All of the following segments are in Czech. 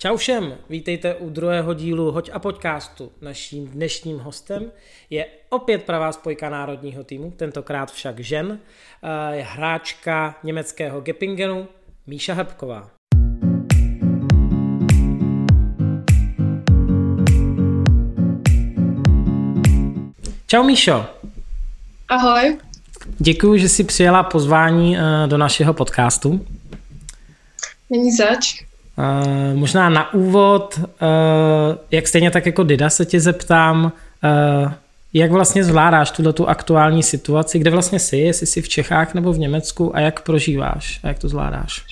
Čau všem, vítejte u druhého dílu Hoď a podcastu. Naším dnešním hostem je opět pravá spojka národního týmu, tentokrát však žen, eh, je hráčka německého Gepingenu Míša Hebková. Čau Míšo. Ahoj. Děkuji, že jsi přijela pozvání eh, do našeho podcastu. Není zač. Uh, možná na úvod, uh, jak stejně tak jako Dida se tě zeptám, uh, jak vlastně zvládáš tuhle tu aktuální situaci, kde vlastně jsi, jestli jsi v Čechách nebo v Německu a jak prožíváš a jak to zvládáš?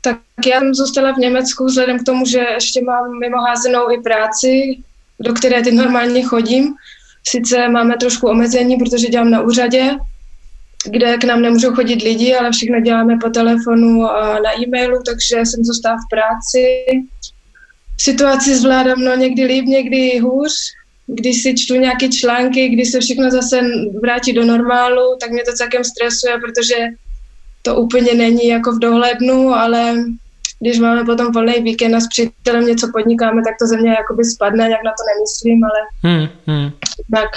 Tak já jsem zůstala v Německu vzhledem k tomu, že ještě mám mimo házenou i práci, do které teď normálně chodím. Sice máme trošku omezení, protože dělám na úřadě, kde k nám nemůžou chodit lidi, ale všechno děláme po telefonu a na e-mailu, takže jsem zůstala v práci. Situaci zvládám no někdy líp, někdy hůř. Když si čtu nějaké články, když se všechno zase vrátí do normálu, tak mě to celkem stresuje, protože to úplně není jako v dohlednu, ale když máme potom volný víkend a s přítelem něco podnikáme, tak to ze mě jakoby spadne, jak na to nemyslím, ale hmm, hmm. tak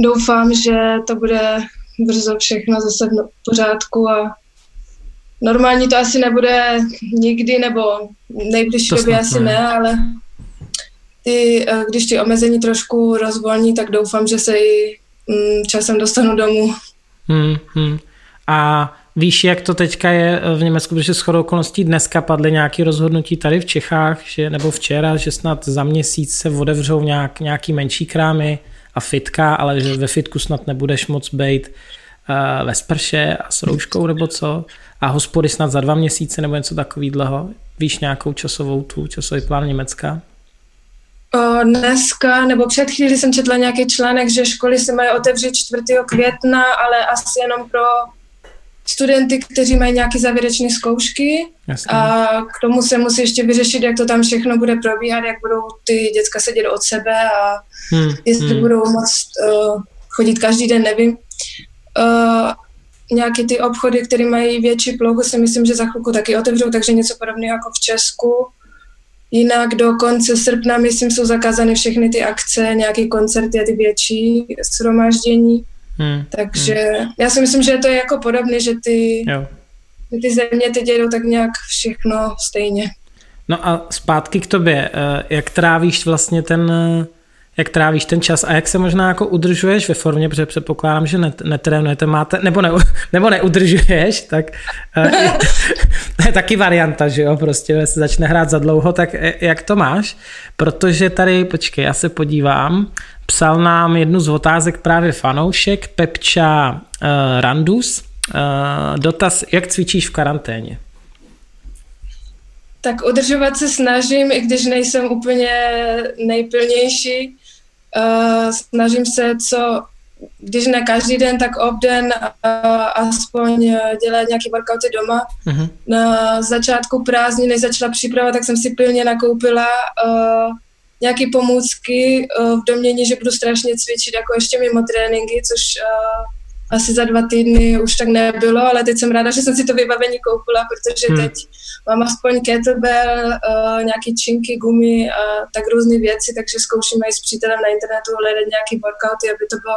doufám, že to bude brzo všechno zase v pořádku a normální to asi nebude nikdy, nebo nejbližší době asi ne, ale ty, eh, když ty omezení trošku rozvolní, tak doufám, že se i mm, časem dostanu domů. Hmm, hmm. A víš, jak to teďka je v Německu, protože s chodou okolností dneska padly nějaké rozhodnutí tady v Čechách, že, nebo včera, že snad za měsíc se otevřou nějak, nějaký menší krámy, a fitka, ale že ve fitku snad nebudeš moc být uh, ve sprše a s rouškou nebo co. A hospody snad za dva měsíce nebo něco takového. Víš nějakou časovou tu, časový plán Německa? Dneska, nebo před chvíli jsem četla nějaký článek, že školy se mají otevřít 4. května, ale asi jenom pro studenty, kteří mají nějaké závěrečné zkoušky Jasně. a k tomu se musí ještě vyřešit, jak to tam všechno bude probíhat, jak budou ty děcka sedět od sebe a hmm. jestli hmm. budou moc uh, chodit každý den, nevím. Uh, nějaké ty obchody, které mají větší plochu, si myslím, že za chvilku taky otevřou, takže něco podobného jako v Česku. Jinak do konce srpna, myslím, jsou zakázány všechny ty akce, nějaké koncerty a ty větší shromáždění. Hmm. Takže hmm. já si myslím, že to je jako podobné, že ty, jo. že ty země teď jedou tak nějak všechno stejně. No a zpátky k tobě, eh, jak trávíš vlastně ten, jak trávíš ten čas a jak se možná jako udržuješ ve formě, protože předpokládám, že net, netrénujete, máte, nebo, ne, nebo neudržuješ, tak eh, to je taky varianta, že jo, prostě se začne hrát za dlouho, tak jak to máš? Protože tady, počkej, já se podívám, Psal nám jednu z otázek právě fanoušek Pepča uh, Randus. Uh, dotaz, jak cvičíš v karanténě? Tak udržovat se snažím, i když nejsem úplně nejplnější. Uh, snažím se, co, když ne každý den, tak obden uh, aspoň dělat nějaký workouty doma. Uh-huh. Na začátku prázdní, než začala příprava, tak jsem si pilně nakoupila uh, nějaké pomůcky uh, v domění, že budu strašně cvičit jako ještě mimo tréninky, což uh, asi za dva týdny už tak nebylo, ale teď jsem ráda, že jsem si to vybavení koupila, protože hmm. teď mám aspoň kettlebell, uh, nějaký činky, gumy a tak různé věci, takže zkoušíme i s přítelem na internetu hledat nějaký workouty, aby to bylo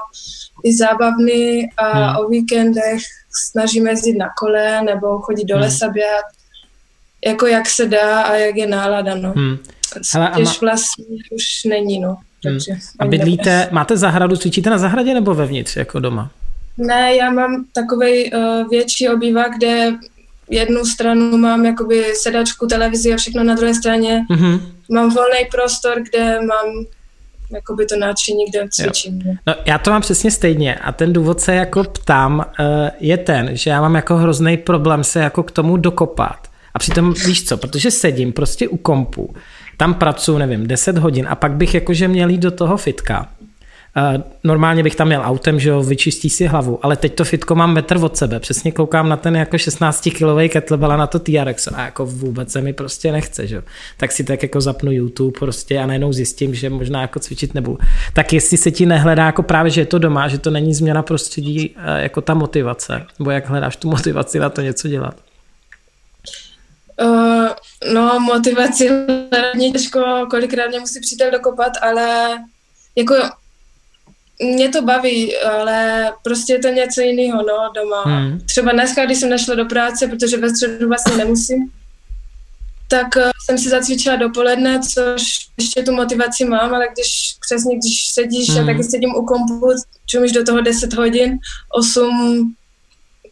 i zábavný a hmm. o víkendech snažíme jezdit na kole nebo chodit do hmm. lesa běhat, jako jak se dá a jak je nálada, no. Hmm. Hele, a ma... vlastně už není, no. Hmm. Takže hmm. A bydlíte, máte zahradu, cvičíte na zahradě nebo vevnitř, jako doma? Ne, já mám takový uh, větší obývák, kde jednu stranu mám jakoby sedačku, televizi a všechno na druhé straně. Mm-hmm. Mám volný prostor, kde mám jakoby to náčiní, kde cvičím. Jo. No, já to mám přesně stejně a ten důvod se jako ptám uh, je ten, že já mám jako hrozný problém se jako k tomu dokopat. A přitom víš co, protože sedím prostě u kompu tam pracuji, nevím, 10 hodin a pak bych jakože měl jít do toho fitka. Uh, normálně bych tam měl autem, že jo, vyčistí si hlavu, ale teď to fitko mám metr od sebe, přesně koukám na ten jako 16 kilový kettlebell a na to TRX a jako vůbec se mi prostě nechce, že jo. Tak si tak jako zapnu YouTube prostě a najednou zjistím, že možná jako cvičit nebudu. Tak jestli se ti nehledá jako právě, že je to doma, že to není změna prostředí uh, jako ta motivace, nebo jak hledáš tu motivaci na to něco dělat? Uh, no, motivaci hlavně těžko, kolikrát mě musí přítel dokopat, ale jako mě to baví, ale prostě je to něco jiného, no, doma. Hmm. Třeba dneska, když jsem nešla do práce, protože ve středu vlastně nemusím, tak uh, jsem si zacvičila dopoledne, což ještě tu motivaci mám, ale když přesně, když sedíš, hmm. já taky sedím u kompu, čumíš do toho 10 hodin, 8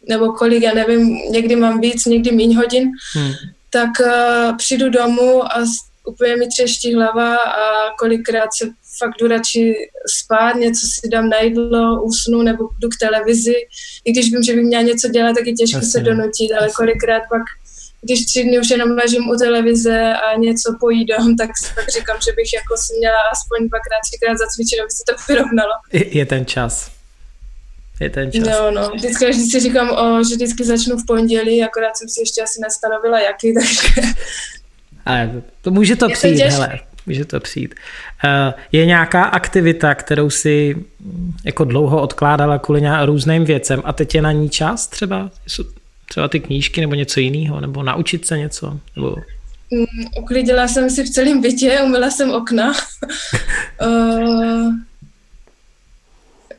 nebo kolik, já nevím, někdy mám víc, někdy méně hodin, hmm. tak uh, přijdu domů a úplně mi třeští hlava a kolikrát se fakt jdu radši spát, něco si dám na jídlo, usnu nebo jdu k televizi. I když vím, že bych měla něco dělat, tak je těžko Jasně. se donutit, ale kolikrát pak když tři dny už jenom ležím u televize a něco pojídám, tak si pak říkám, že bych jako si měla aspoň dvakrát, třikrát zacvičit, aby se to vyrovnalo. Je, je ten čas. Je ten čas. Jo, no. Vždycky, když si říkám, o, že vždycky začnu v pondělí, akorát jsem si ještě asi nestanovila jaký, takže... Ale to může to je přijít, to hele, může to přijít. Uh, je nějaká aktivita, kterou si mm, jako dlouho odkládala kvůli různým věcem a teď je na ní čas třeba? Třeba ty knížky nebo něco jiného, nebo naučit se něco? Nebo... Um, uklidila jsem si v celém bytě, umila jsem okna. uh,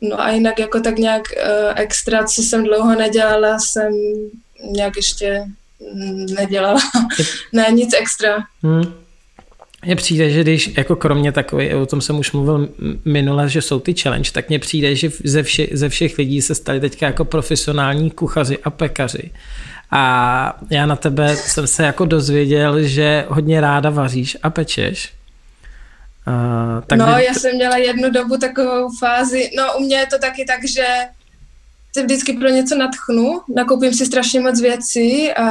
no a jinak jako tak nějak uh, extra, co jsem dlouho nedělala, jsem nějak ještě mm, nedělala. ne, nic extra. Hmm. Mně přijde, že když, jako kromě takové, o tom jsem už mluvil minule, že jsou ty challenge, tak mně přijde, že ze, vše, ze všech lidí se stali teďka jako profesionální kuchaři a pekaři. A já na tebe jsem se jako dozvěděl, že hodně ráda vaříš a pečeš. Uh, tak no, by... já jsem měla jednu dobu takovou fázi, no u mě je to taky tak, že se vždycky pro něco natchnu, nakoupím si strašně moc věcí a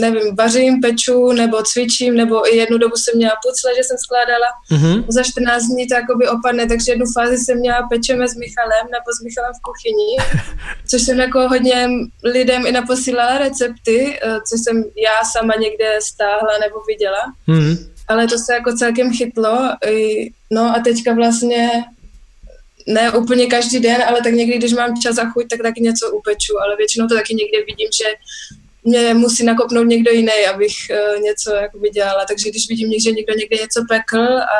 nevím, vařím, peču, nebo cvičím, nebo i jednu dobu jsem měla pucle, že jsem skládala. Mm-hmm. Za 14 dní to jakoby opadne, takže jednu fázi jsem měla pečeme s Michalem, nebo s Michalem v kuchyni, což jsem jako hodně lidem i naposílala recepty, eh, což jsem já sama někde stáhla nebo viděla. Mm-hmm. Ale to se jako celkem chytlo. No a teďka vlastně ne úplně každý den, ale tak někdy, když mám čas a chuť, tak taky něco upeču, ale většinou to taky někde vidím, že mě musí nakopnout někdo jiný, abych uh, něco jakoby dělala. Takže když vidím, že někdo někde něco pekl a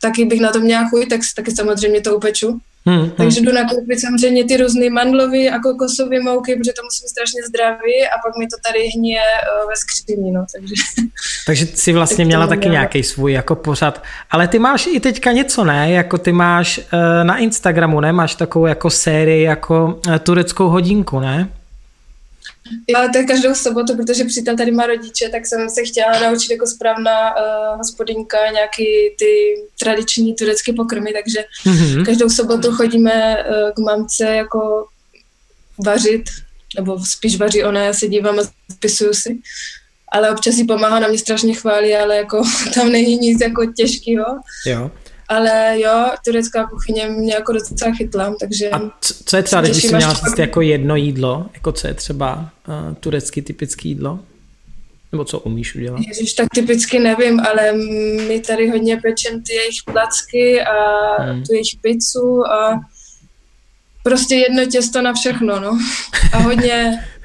taky bych na to měla chuť, tak taky samozřejmě to upeču. Hmm, hmm. Takže jdu nakoupit samozřejmě ty různé mandlové a kokosové mouky, protože to musím strašně zdravý a pak mi to tady hníje uh, ve skříni, no, takže... Takže jsi vlastně měla taky nějaký svůj jako pořad, ale ty máš i teďka něco, ne? Jako ty máš uh, na Instagramu, ne? Máš takovou jako sérii jako tureckou hodinku, ne? Jo, to je každou sobotu, protože přítel tady má rodiče, tak jsem se chtěla naučit jako správná uh, hospodinka nějaký ty tradiční turecké pokrmy, takže mm-hmm. každou sobotu chodíme uh, k mamce jako vařit, nebo spíš vaří ona, já se dívám a zapisuju si. Ale občas jí pomáhá, na mě strašně chválí, ale jako tam není nic jako těžkého. Jo ale jo, turecká kuchyně mě jako docela chytla, takže... A co je třeba, když jsi měla říct jako jedno jídlo, jako co je třeba uh, turecký typický jídlo? Nebo co umíš udělat? Ježiš, tak typicky nevím, ale my tady hodně pečem ty jejich placky a hmm. tu jejich pizzu a prostě jedno těsto na všechno, no. A hodně,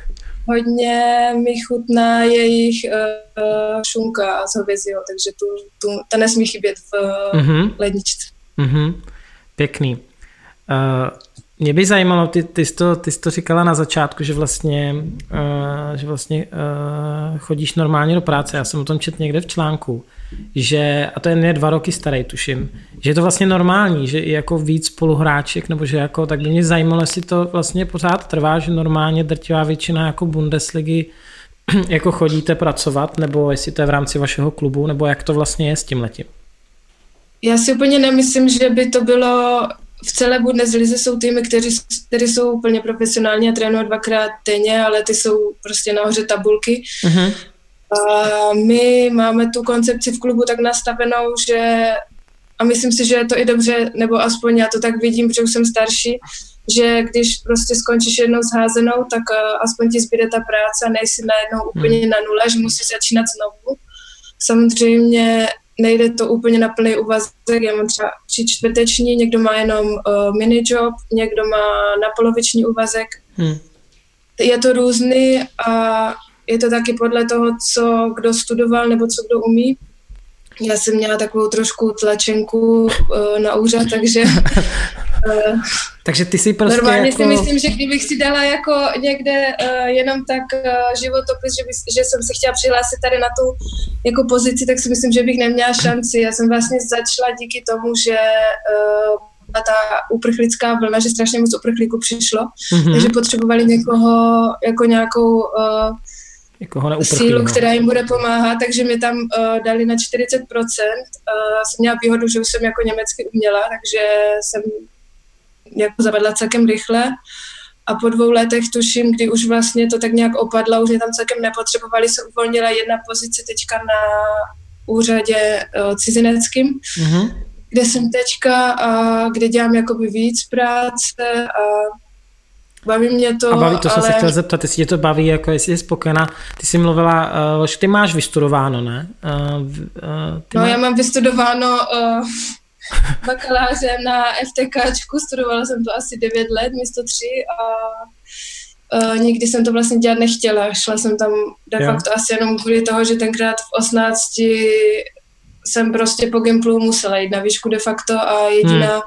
hodně mi chutná jejich uh, šunka z hovězího, takže tu, tu, ta nesmí chybět v mm-hmm. ledničce. Mm-hmm. Pěkný. Uh, mě by zajímalo, ty, ty, jsi to, ty jsi to říkala na začátku, že vlastně, uh, že vlastně uh, chodíš normálně do práce. Já jsem o tom četl někde v článku, že, a to je dva roky starý, tuším, že je to vlastně normální, že i jako víc spoluhráček, nebo že jako, tak by mě zajímalo, jestli to vlastně pořád trvá, že normálně drtivá většina jako Bundesligy jako chodíte pracovat, nebo jestli to je v rámci vašeho klubu, nebo jak to vlastně je s tím letím? Já si úplně nemyslím, že by to bylo v celé Bundeslize jsou týmy, kteří, kteří jsou úplně profesionální a trénují dvakrát denně, ale ty jsou prostě nahoře tabulky. Uh-huh. A my máme tu koncepci v klubu tak nastavenou, že a myslím si, že je to i dobře, nebo aspoň já to tak vidím, protože už jsem starší, že když prostě skončíš jednou s házenou, tak uh, aspoň ti zbyde ta práce a nejsi najednou úplně hmm. na nule, že musíš začínat znovu. Samozřejmě nejde to úplně na plný úvazek, já mám třeba tři čtvrteční, někdo má jenom uh, minijob, někdo má na poloviční úvazek. Hmm. Je to různý a je to taky podle toho, co kdo studoval nebo co kdo umí. Já jsem měla takovou trošku tlačenku uh, na úřad, takže... Uh, takže ty si prostě Normálně jako... si myslím, že kdybych si dala jako někde uh, jenom tak uh, životopis, že, by, že jsem se chtěla přihlásit tady na tu jako pozici, tak si myslím, že bych neměla šanci. Já jsem vlastně začala díky tomu, že uh, ta uprchlická vlna, že strašně moc uprchlíků přišlo, mm-hmm. takže potřebovali někoho jako nějakou uh, jako sílu, která jim bude pomáhat, takže mi tam uh, dali na 40%. Uh, jsem měla výhodu, že už jsem jako německy uměla, takže jsem jako zavadla celkem rychle. A po dvou letech tuším, kdy už vlastně to tak nějak opadlo, už mě tam celkem nepotřebovali, se uvolnila jedna pozice teďka na úřadě uh, cizineckým, mm-hmm. kde jsem teďka a kde dělám jakoby víc práce a baví mě to, A baví, to ale... jsem se chtěl zeptat, jestli tě to baví, jako jestli jsi spokojená. Ty jsi mluvila, uh, ty máš vystudováno, ne? Uh, uh, ty no má... já mám vystudováno uh, bakaláře na FTKčku, studovala jsem to asi 9 let místo 3 a uh, nikdy jsem to vlastně dělat nechtěla. Šla jsem tam de jo. facto asi jenom kvůli toho, že tenkrát v 18 jsem prostě po Gimplu musela jít na výšku de facto a jediná hmm.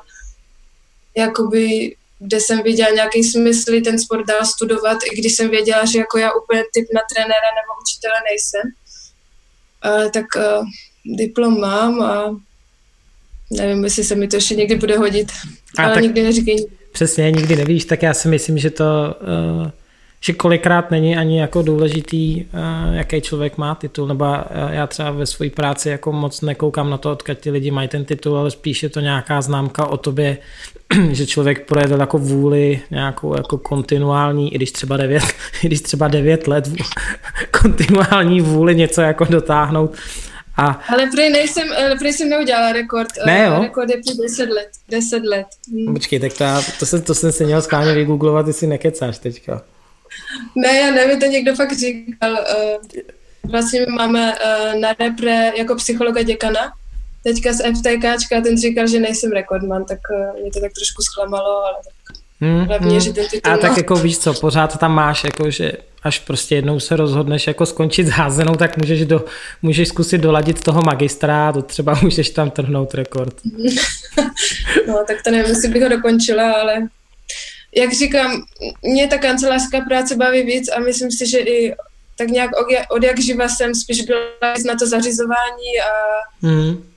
jakoby kde jsem viděla nějaký smysl ten sport dál studovat, i když jsem věděla, že jako já úplně typ na trenéra nebo učitele nejsem. Uh, tak uh, diplom mám a nevím, jestli se mi to ještě někdy bude hodit, a ale tak nikdy neříkej. Přesně, nikdy nevíš, tak já si myslím, že to, uh, že kolikrát není ani jako důležitý, uh, jaký člověk má titul, nebo uh, já třeba ve své práci jako moc nekoukám na to, odkud ti lidi mají ten titul, ale spíš je to nějaká známka o tobě, že člověk projevil jako vůli nějakou jako kontinuální, i když třeba devět, i když třeba devět let kontinuální vůli něco jako dotáhnout a... Ale prý, nejsem, prý jsem neudělala rekord. Ne, jo? Rekord je při 10 let. 10 let. Hmm. Počkej, tak to, to, jsem, to jsem si měl schválně vygooglovat, ty si nekecáš teďka. Ne, já nevím, to někdo fakt říkal. Vlastně my máme na repre jako psychologa děkana, teďka z FTKčka, ten říkal, že nejsem rekordman, tak mě to tak trošku zklamalo, ale tak Hmm, Hlavně, hmm. že ten titul A tak jako víš co, pořád tam máš, jako že až prostě jednou se rozhodneš jako skončit s házenou, tak můžeš, do, můžeš zkusit doladit toho magistra, to třeba můžeš tam trhnout rekord. no, tak to nevím, jestli bych ho dokončila, ale jak říkám, mě ta kancelářská práce baví víc a myslím si, že i tak nějak od, jak živa jsem spíš byla na to zařizování a hmm.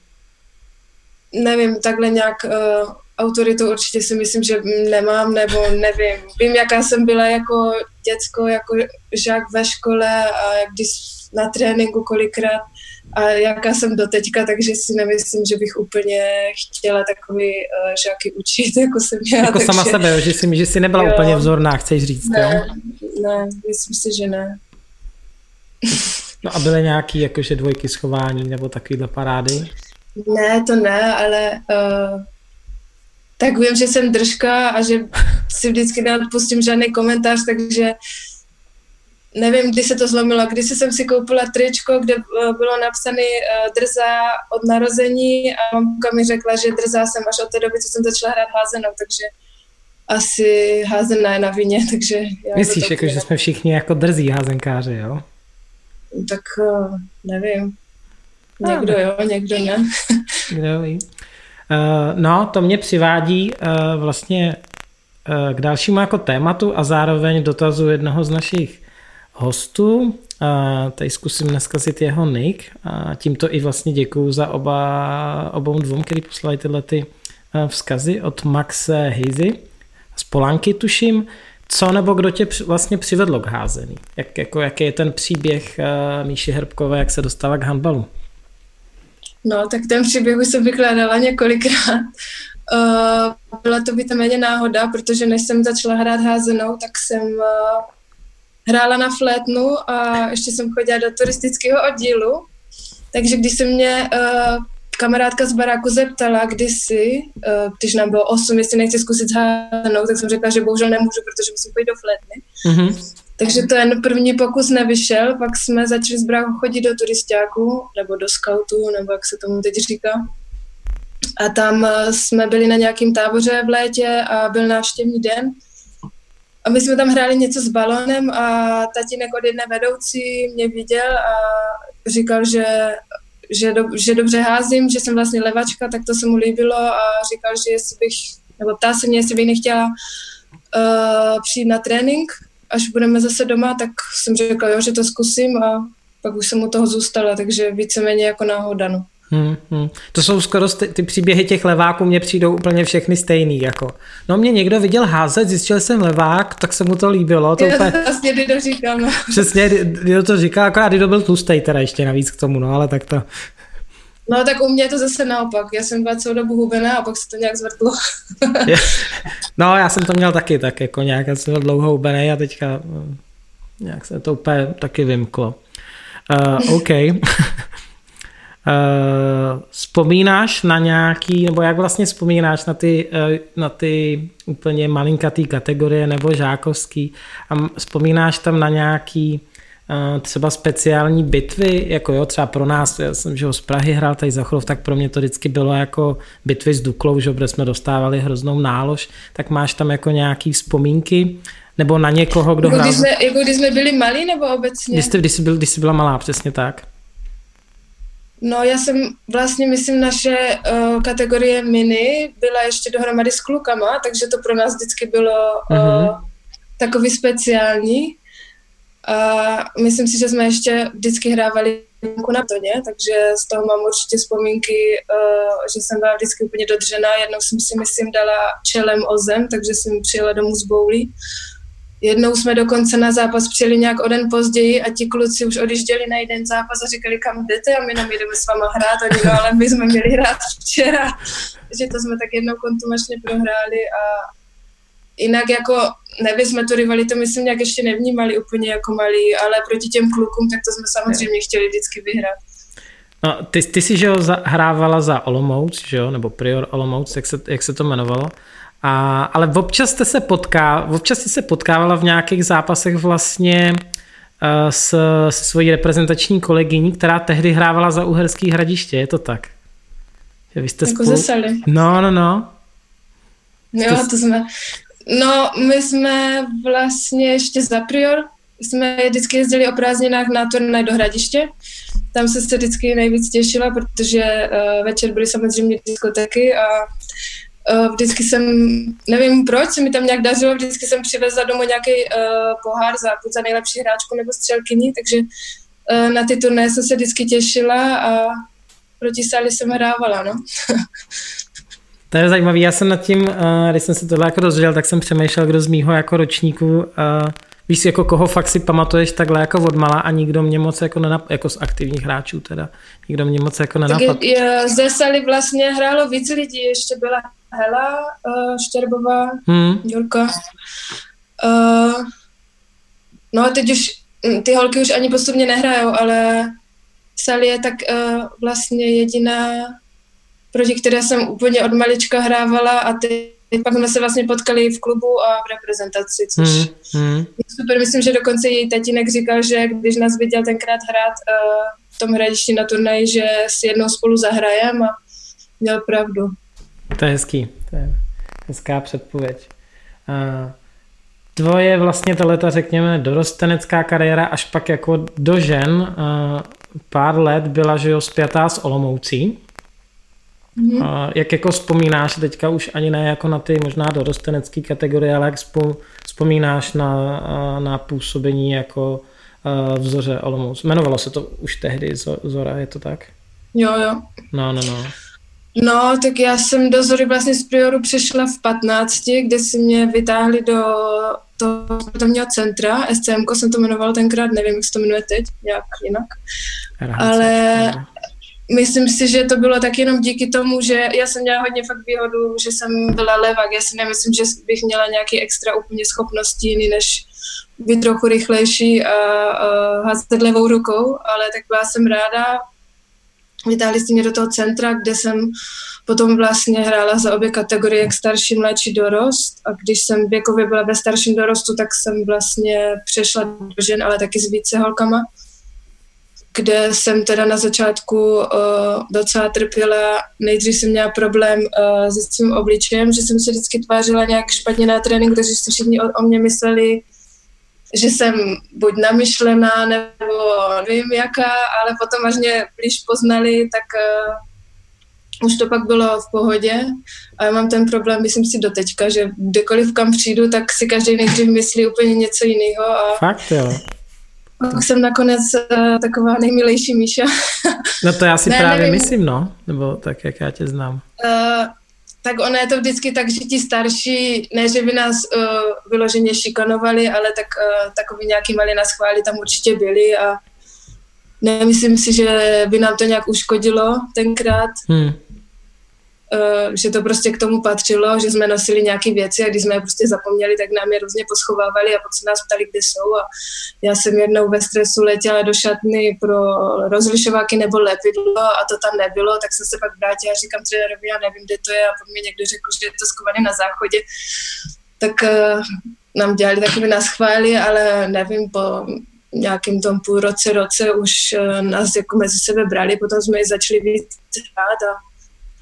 nevím, takhle nějak uh, autoritu určitě si myslím, že nemám, nebo nevím. Vím, jaká jsem byla jako děcko, jako žák ve škole a když na tréninku kolikrát a jaká jsem doteďka, takže si nemyslím, že bych úplně chtěla takový uh, žáky učit, jako jsem já. Jako takže... sama sebe, že jsi, že jsi nebyla jo. úplně vzorná, chceš říct, ne, jo? Ne, myslím si, že ne. No a byly nějaký jakože dvojky schování nebo takovýhle parády? Ne, to ne, ale uh, tak vím, že jsem držka a že si vždycky neodpustím žádný komentář, takže nevím, kdy se to zlomilo. Když jsem si koupila tričko, kde eh, bylo napsané uh, drza od narození a mamka mi řekla, že drza jsem až od té doby, co jsem začala hrát házenou, takže asi házená je na vině, takže... Já Myslíš, jako, že jsme všichni jako drzí házenkáři, jo? Tak uh, nevím. Někdo jo, někdo ne. Kdo ví. Eh, no, to mě přivádí eh, vlastně eh, k dalšímu jako tématu a zároveň dotazu jednoho z našich hostů. Tady zkusím neskazit jeho nick a tímto i vlastně děkuju za oba, obou dvou, který poslali tyhle ty vzkazy od Maxe Heizy z Polanky, tuším. Co nebo kdo tě vlastně přivedlo k házení? Jak, jako, jaký je ten příběh Míši Herbkové, jak se dostala k handbalu? No, tak ten příběh už jsem vykládala několikrát. Uh, byla to víceméně náhoda, protože než jsem začala hrát házenou, tak jsem uh, hrála na flétnu a ještě jsem chodila do turistického oddílu. Takže když se mě uh, kamarádka z baráku zeptala kdysi, uh, když nám bylo 8, jestli nechci zkusit házenou, tak jsem řekla, že bohužel nemůžu, protože musím pojít do flétny. Mm-hmm. Takže ten první pokus nevyšel, pak jsme začali s bráchou chodit do turistáku, nebo do scoutu, nebo jak se tomu teď říká. A tam eh, jsme byli na nějakém táboře v létě a byl návštěvní den. A my jsme tam hráli něco s balonem a tatínek od jedné vedoucí mě viděl a říkal, že, že, do, že dobře házím, že jsem vlastně levačka, tak to se mu líbilo a říkal, že jestli bych, nebo ptá se mě, jestli bych nechtěla uh, přijít na trénink, až budeme zase doma, tak jsem řekla, jo, že to zkusím a pak už jsem u toho zůstala, takže víceméně jako náhoda, no. Hmm, hmm. To jsou skoro ty, ty příběhy těch leváků, mně přijdou úplně všechny stejný. Jako. No mě někdo viděl házet, zjistil jsem levák, tak se mu to líbilo. To Já úplně... vlastně Dido říkal, no. Přesně, Dido to říká, akorát Dido byl tlustej teda ještě navíc k tomu, no ale tak to... No tak u mě je to zase naopak. Já jsem byla celou dobu hubená a pak se to nějak zvrtlo. no já jsem to měl taky tak jako nějak, já jsem byl dlouho hubený a teďka no, nějak se to úplně taky vymklo. Uh, OK. Uh, vzpomínáš na nějaký, nebo jak vlastně vzpomínáš na ty, uh, na ty úplně malinkatý kategorie nebo žákovský a vzpomínáš tam na nějaký uh, třeba speciální bitvy, jako jo, třeba pro nás, já jsem že z Prahy hrál tady Zachrov, tak pro mě to vždycky bylo jako bitvy s Duklou, že kde jsme dostávali hroznou nálož, tak máš tam jako nějaký vzpomínky, nebo na někoho, kdo jako hrál... Když jsme, jako když jsme byli malí, nebo obecně? Když jsi, když jsi, byl, když jsi byla malá, přesně tak. No já jsem vlastně, myslím, naše uh, kategorie mini byla ještě dohromady s klukama, takže to pro nás vždycky bylo uh, mm-hmm. takový speciální. A myslím si, že jsme ještě vždycky hrávali na toně, takže z toho mám určitě vzpomínky, uh, že jsem byla vždycky úplně dodřená. Jednou jsem si, myslím, dala čelem o zem, takže jsem přijela domů z boulí. Jednou jsme dokonce na zápas přijeli nějak o den později a ti kluci už odjížděli na jeden zápas a říkali, kam jdete a my nám jdeme s váma hrát. Oni, no ale my jsme měli hrát včera. že to jsme tak jednou kontumačně prohráli a jinak jako, nevím, jsme tu rivalitu myslím nějak ještě nevnímali úplně jako malí, ale proti těm klukům, tak to jsme samozřejmě chtěli vždycky vyhrát. No, ty, ty jsi, že jo, hrávala za Olomouc, že jo, nebo Prior Olomouc, jak se, jak se to jmenovalo. A, ale občas jste se potká, občas jste se potkávala v nějakých zápasech vlastně uh, s, se svojí reprezentační kolegyní, která tehdy hrávala za Uherský hradiště, je to tak? Že vy jste jako spolu... ze No, no, no. Jo, to jsme... No, my jsme vlastně ještě za prior, jsme vždycky jezdili o prázdninách na turnaj do Hradiště. Tam se se vždycky nejvíc těšila, protože uh, večer byly samozřejmě diskotéky a Eh, vždycky jsem, nevím proč, se mi tam nějak dařilo, vždycky jsem přivezla domů nějaký uh, pohár za, buď za nejlepší hráčku nebo střelkyni, takže uh, na ty turné jsem se vždycky těšila a proti Sali jsem hrávala, no. To je zajímavé, já jsem nad tím, když jsem se tohle jako dozvěděl, tak jsem přemýšlel, kdo z mýho jako ročníku, víš, jako koho fakt si pamatuješ takhle jako odmala a nikdo mě moc jako nenap, jako z aktivních hráčů teda, nikdo mě moc jako nenapadl. Tak je, ze Sali vlastně hrálo víc lidí, ještě byla Hela uh, Štěrbová, hmm. Jurka. Uh, no a teď už hm, ty holky už ani postupně nehrajou, ale Sally je tak uh, vlastně jediná, proti které jsem úplně od malička hrávala a ty pak jsme se vlastně potkali v klubu a v reprezentaci, což hmm. je super. Myslím, že dokonce její tatínek říkal, že když nás viděl tenkrát hrát uh, v tom hradišti na turnaji, že si jednou spolu zahrajem a měl pravdu. To je hezký, to je hezká předpověď. Tvoje vlastně tohleta, řekněme, dorostenecká kariéra až pak jako do žen pár let byla, že jo, zpětá s Olomoucí. Mm-hmm. Jak jako vzpomínáš, teďka už ani ne jako na ty možná dorostenecké kategorie, ale jak vzpomínáš na, na působení jako vzoře Olomouc. Jmenovalo se to už tehdy Zora, je to tak? Jo, jo. No, no, no. No, tak já jsem do Zory vlastně z Prioru přešla v 15, kde si mě vytáhli do toho sportovního centra, SCM, jsem to jmenovala tenkrát, nevím, jak se to jmenuje teď, nějak jinak. Ale myslím si, že to bylo tak jenom díky tomu, že já jsem měla hodně fakt výhodu, že jsem byla levak. Já si nemyslím, že bych měla nějaký extra úplně schopnosti jiný, než být trochu rychlejší a, a házet levou rukou, ale tak byla jsem ráda, Vytáhli jste mě do toho centra, kde jsem potom vlastně hrála za obě kategorie, jak starší, mladší dorost. A když jsem věkově byla ve starším dorostu, tak jsem vlastně přešla do žen, ale taky s více holkama. kde jsem teda na začátku uh, docela trpěla. Nejdřív jsem měla problém uh, se svým obličejem, že jsem se vždycky tvářila nějak špatně na tréninku, takže si všichni o, o mě mysleli, že jsem buď namyšlená, nebo nevím jaká, ale potom až mě blíž poznali, tak uh, už to pak bylo v pohodě. A já mám ten problém, myslím si doteďka, že kdekoliv kam přijdu, tak si každý nejdřív myslí úplně něco jiného. A Fakt jo. Pak jsem nakonec uh, taková nejmilejší Míša. no to já si ne, právě nevím. myslím, no. Nebo tak, jak já tě znám. Uh, tak ono je to vždycky tak, že ti starší, ne, že by nás uh, vyloženě šikanovali, ale tak uh, takový nějaký malý nás chváli tam určitě byli a nemyslím si, že by nám to nějak uškodilo tenkrát. Hmm. Uh, že to prostě k tomu patřilo, že jsme nosili nějaké věci a když jsme je prostě zapomněli, tak nám je různě poschovávali a pak se nás ptali, kde jsou a já jsem jednou ve stresu letěla do šatny pro rozlišováky nebo lepidlo a to tam nebylo, tak jsem se pak vrátila a říkám trenérovi, já nevím, kde to je a pak mi někdo řekl, že je to skované na záchodě. Tak uh, nám dělali takové nás chvály, ale nevím, po nějakým tom půl roce, roce už uh, nás jako mezi sebe brali, potom jsme ji začali víc hrát a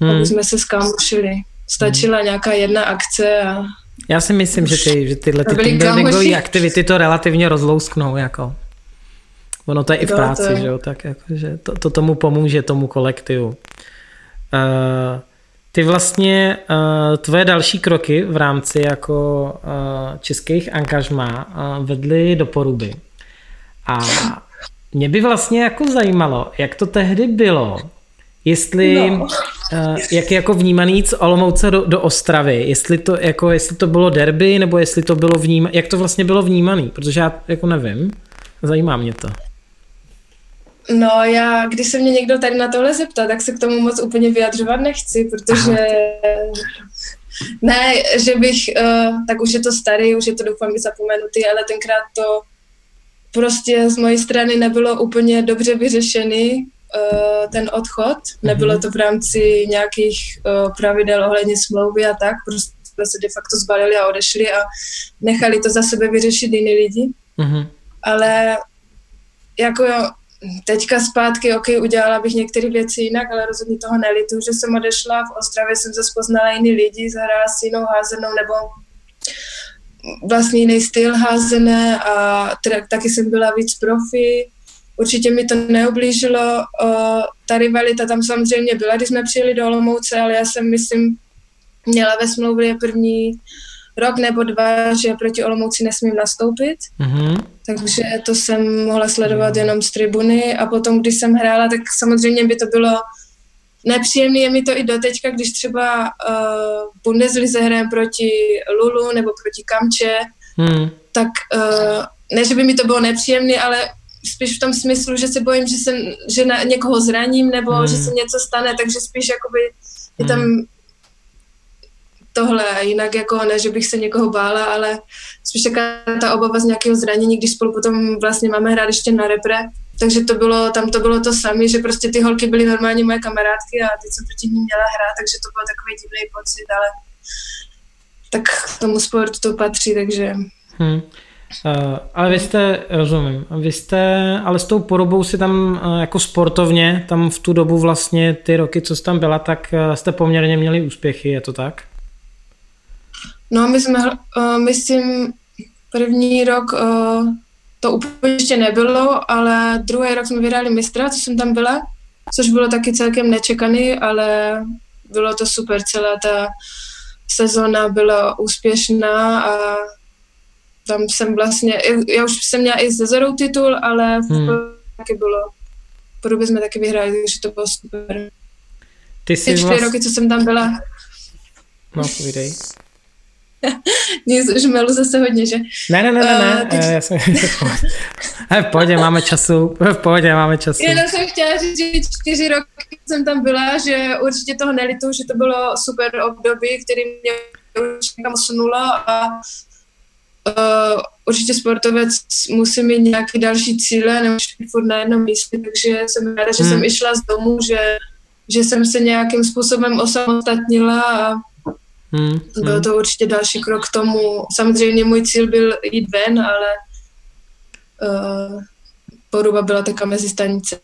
hmm. aby jsme se skámošili. Stačila hmm. nějaká jedna akce a já si myslím, že, ty, že tyhle ty teambuildingové aktivity to relativně rozlousknou. Jako. Ono to je i v práci, to je. že jo? Tak jako, že to, to tomu pomůže, tomu kolektivu. Uh, ty vlastně, uh, tvoje další kroky v rámci jako uh, českých angažmá uh, vedly do poruby. A mě by vlastně jako zajímalo, jak to tehdy bylo, Jestli, no. uh, jak je jako vnímaný z Olomouce do, do Ostravy, jestli to, jako, jestli to bylo derby, nebo jestli to bylo vnímaný, jak to vlastně bylo vnímaný, protože já jako nevím, zajímá mě to. No já, když se mě někdo tady na tohle zeptá, tak se k tomu moc úplně vyjadřovat nechci, protože Aha. ne, že bych, uh, tak už je to starý, už je to doufám i zapomenutý, ale tenkrát to prostě z mojej strany nebylo úplně dobře vyřešený, uh, ten odchod. Nebylo mhm. to v rámci nějakých uh, pravidel ohledně smlouvy a tak, prostě se de facto zbalili a odešli a nechali to za sebe vyřešit jiní lidi. Mm-hmm. Ale jako jo, teďka zpátky, ok, udělala bych některé věci jinak, ale rozhodně toho nelitu, že jsem odešla, v Ostravě jsem se poznala jiný lidi, zahrála s jinou házenou nebo vlastně jiný styl házené a teda, taky jsem byla víc profi, Určitě mi to neoblížilo. Ta rivalita tam samozřejmě byla, když jsme přijeli do Olomouce, ale já jsem, myslím, měla ve smlouvě první rok nebo dva, že proti Olomouci nesmím nastoupit. Mm-hmm. Takže to jsem mohla sledovat jenom z tribuny a potom, když jsem hrála, tak samozřejmě by to bylo nepříjemné, je mi to i doteďka, když třeba uh, Bundeslize hrajem proti Lulu nebo proti Kamče, mm. tak uh, ne, že by mi to bylo nepříjemné, ale spíš v tom smyslu, že se bojím, že, se, že na někoho zraním nebo hmm. že se něco stane, takže spíš jakoby je tam hmm. tohle, jinak jako ne, že bych se někoho bála, ale spíš taká ta obava z nějakého zranění, když spolu potom vlastně máme hrát ještě na repre, takže to bylo, tam to bylo to samé, že prostě ty holky byly normálně moje kamarádky a teď jsem proti ní měla hrát, takže to byl takový divný pocit, ale tak k tomu sportu to patří, takže... Hmm. Uh, ale vy jste, rozumím, vy jste, ale s tou porobou si tam uh, jako sportovně, tam v tu dobu vlastně ty roky, co jste tam byla, tak uh, jste poměrně měli úspěchy, je to tak? No my jsme, uh, myslím, první rok uh, to úplně ještě nebylo, ale druhý rok jsme vyhráli mistra, co jsem tam byla, což bylo taky celkem nečekaný, ale bylo to super, celá ta sezona byla úspěšná a tam jsem vlastně, já už jsem měla i ze Zorou titul, ale v hmm. taky bylo, podobě jsme taky vyhráli, takže to bylo super. Ty jsi čtyři vlast... roky, co jsem tam byla. No, povídej. Nic, už melu zase hodně, že? Ne, ne, ne, ne, ne. Uh, teď... já jsem, v pohodě, máme času, v pohodě, máme času. Jenom jsem chtěla říct, že čtyři roky jsem tam byla, že určitě toho nelitu, že to bylo super období, který mě už někam sunulo a uh, určitě sportovec musí mít nějaké další cíle, být furt na jednom místě, takže jsem ráda, že hmm. jsem išla z domu, že, že jsem se nějakým způsobem osamostatnila a hmm. byl hmm. to určitě další krok k tomu. Samozřejmě můj cíl byl jít ven, ale uh, Poruba byla taká mezi stanice.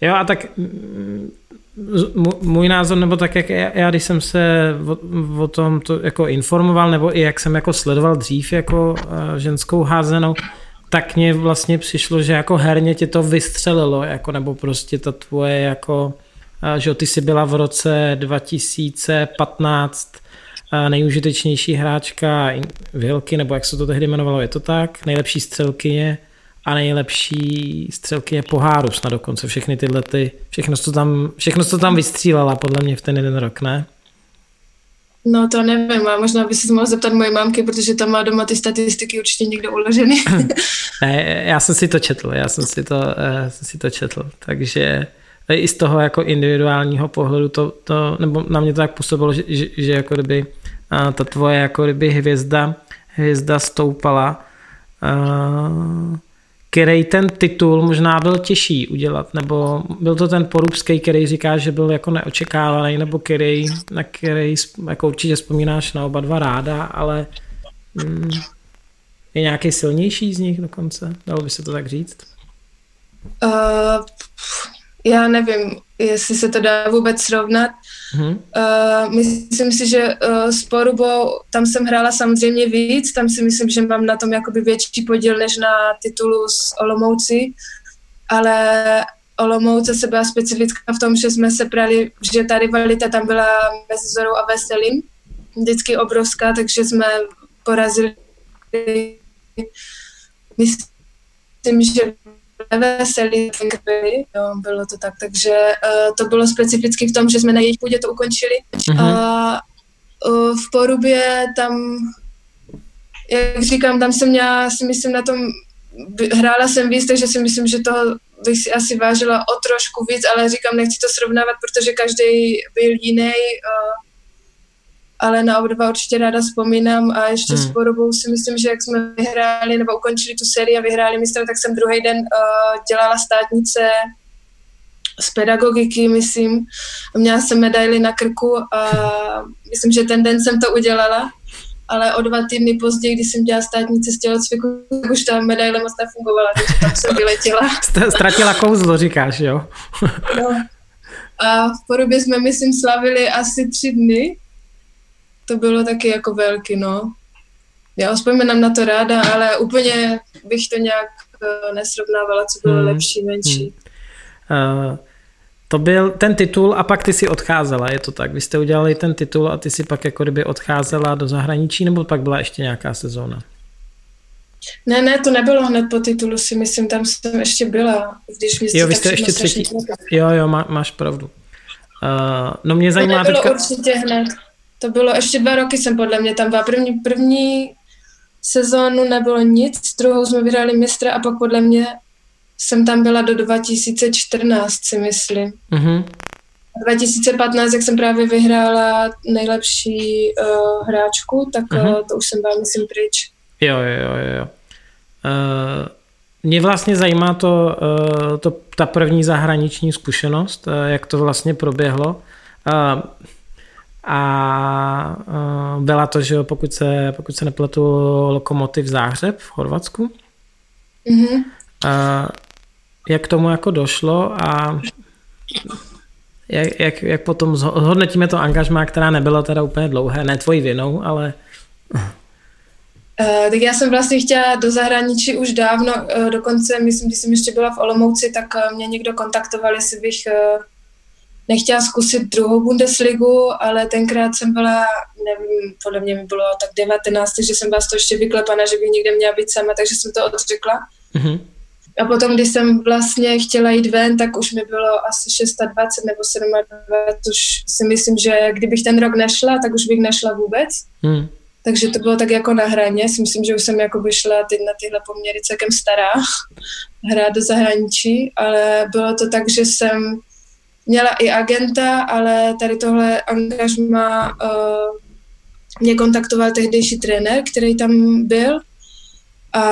Jo a tak můj názor, nebo tak, jak já, já když jsem se o, o tom to jako informoval, nebo i jak jsem jako sledoval dřív jako uh, ženskou házenou, tak mně vlastně přišlo, že jako herně tě to vystřelilo, jako nebo prostě ta tvoje jako, uh, že ty jsi byla v roce 2015 uh, nejužitečnější hráčka Vilky, nebo jak se to tehdy jmenovalo, je to tak? Nejlepší střelkyně a nejlepší střelky je poháru snad dokonce. Všechny tyhle ty, všechno, co tam, všechno, co tam vystřílela podle mě v ten jeden rok, ne? No to nevím, a možná by si mohl zeptat moje mámky, protože tam má doma ty statistiky určitě někdo uloženy. ne, já jsem si to četl, já jsem si to, uh, jsem si to četl, takže i z toho jako individuálního pohledu to, to nebo na mě to tak působilo, že, že, že jako kdyby uh, ta tvoje jako kdyby hvězda, hvězda stoupala uh, který ten titul možná byl těžší udělat, nebo byl to ten porubský, který říká, že byl jako neočekávaný, nebo který, na který jako určitě vzpomínáš na oba dva ráda, ale mm, je nějaký silnější z nich dokonce? Dalo by se to tak říct? Uh, já nevím, jestli se to dá vůbec srovnat. Mm-hmm. Uh, myslím si, že uh, s Porubou, tam jsem hrála samozřejmě víc, tam si myslím, že mám na tom jakoby větší podíl než na titulu s Olomouci, ale Olomouce se byla specifická v tom, že jsme se prali, že ta rivalita tam byla mezi Zorou a Veselým, vždycky obrovská, takže jsme porazili myslím, že veselí byli, jo, bylo to tak, takže uh, to bylo specificky v tom, že jsme na jejich půdě to ukončili uh-huh. a uh, v Porubě tam, jak říkám, tam jsem měla, si myslím, na tom, hrála jsem víc, takže si myslím, že toho bych si asi vážila o trošku víc, ale říkám, nechci to srovnávat, protože každý byl jiný. Uh, ale na oba určitě ráda vzpomínám a ještě hmm. s porobou si myslím, že jak jsme vyhráli nebo ukončili tu sérii a vyhráli mistra, tak jsem druhý den uh, dělala státnice z pedagogiky, myslím. Měla jsem medaily na krku a myslím, že ten den jsem to udělala, ale o dva týdny později, když jsem dělala státnice z tělocviku, tak už ta medaile moc nefungovala, takže tam jsem vyletěla. Ztratila kouzlo, říkáš, jo? no. A v porobě jsme, myslím, slavili asi tři dny, to bylo taky jako velký, no. Já vzpomínám na to ráda, ale úplně bych to nějak uh, nesrovnávala, co bylo hmm. lepší, menší. Hmm. Uh, to byl ten titul a pak ty si odcházela, je to tak? Vy jste udělali ten titul a ty si pak jako kdyby odcházela do zahraničí, nebo pak byla ještě nějaká sezóna? Ne, ne, to nebylo hned po titulu, si myslím, tam jsem ještě byla, když mě Jo, vy jste ještě třetí, jo, jo, má, máš pravdu. Uh, no mě zajímá to nebylo teďka... určitě hned. To bylo ještě dva roky jsem podle mě tam byla. První, první sezónu nebylo nic, druhou jsme vyhráli mistra a pak podle mě jsem tam byla do 2014, si myslím. Mm-hmm. 2015, jak jsem právě vyhrála nejlepší uh, hráčku, tak mm-hmm. uh, to už jsem byla, myslím, pryč. Jo, jo, jo, jo. Uh, mě vlastně zajímá to, uh, to, ta první zahraniční zkušenost, uh, jak to vlastně proběhlo. Uh, a uh, byla to, že pokud se, pokud se nepletu, Lokomotiv Záhřeb v Chorvatsku. Mm-hmm. Uh, jak tomu jako došlo a jak, jak, jak potom zhodnotíme to angažmá, která nebyla teda úplně dlouhé, ne tvojí vinou, ale... Uh, tak já jsem vlastně chtěla do zahraničí už dávno, uh, dokonce myslím, když jsem ještě byla v Olomouci, tak uh, mě někdo kontaktoval, jestli bych uh, nechtěla zkusit druhou Bundesligu, ale tenkrát jsem byla, nevím, podle mě mi bylo tak 19, že jsem byla z toho ještě vyklepaná, že bych někde měla být sama, takže jsem to odřekla. Mm-hmm. A potom, když jsem vlastně chtěla jít ven, tak už mi bylo asi 26 nebo 27, už si myslím, že kdybych ten rok nešla, tak už bych nešla vůbec. Mm. Takže to bylo tak jako na hraně. Si myslím, že už jsem jako vyšla teď na tyhle poměry celkem stará hrát do zahraničí, ale bylo to tak, že jsem měla i agenta, ale tady tohle angažma uh, mě kontaktoval tehdejší trenér, který tam byl a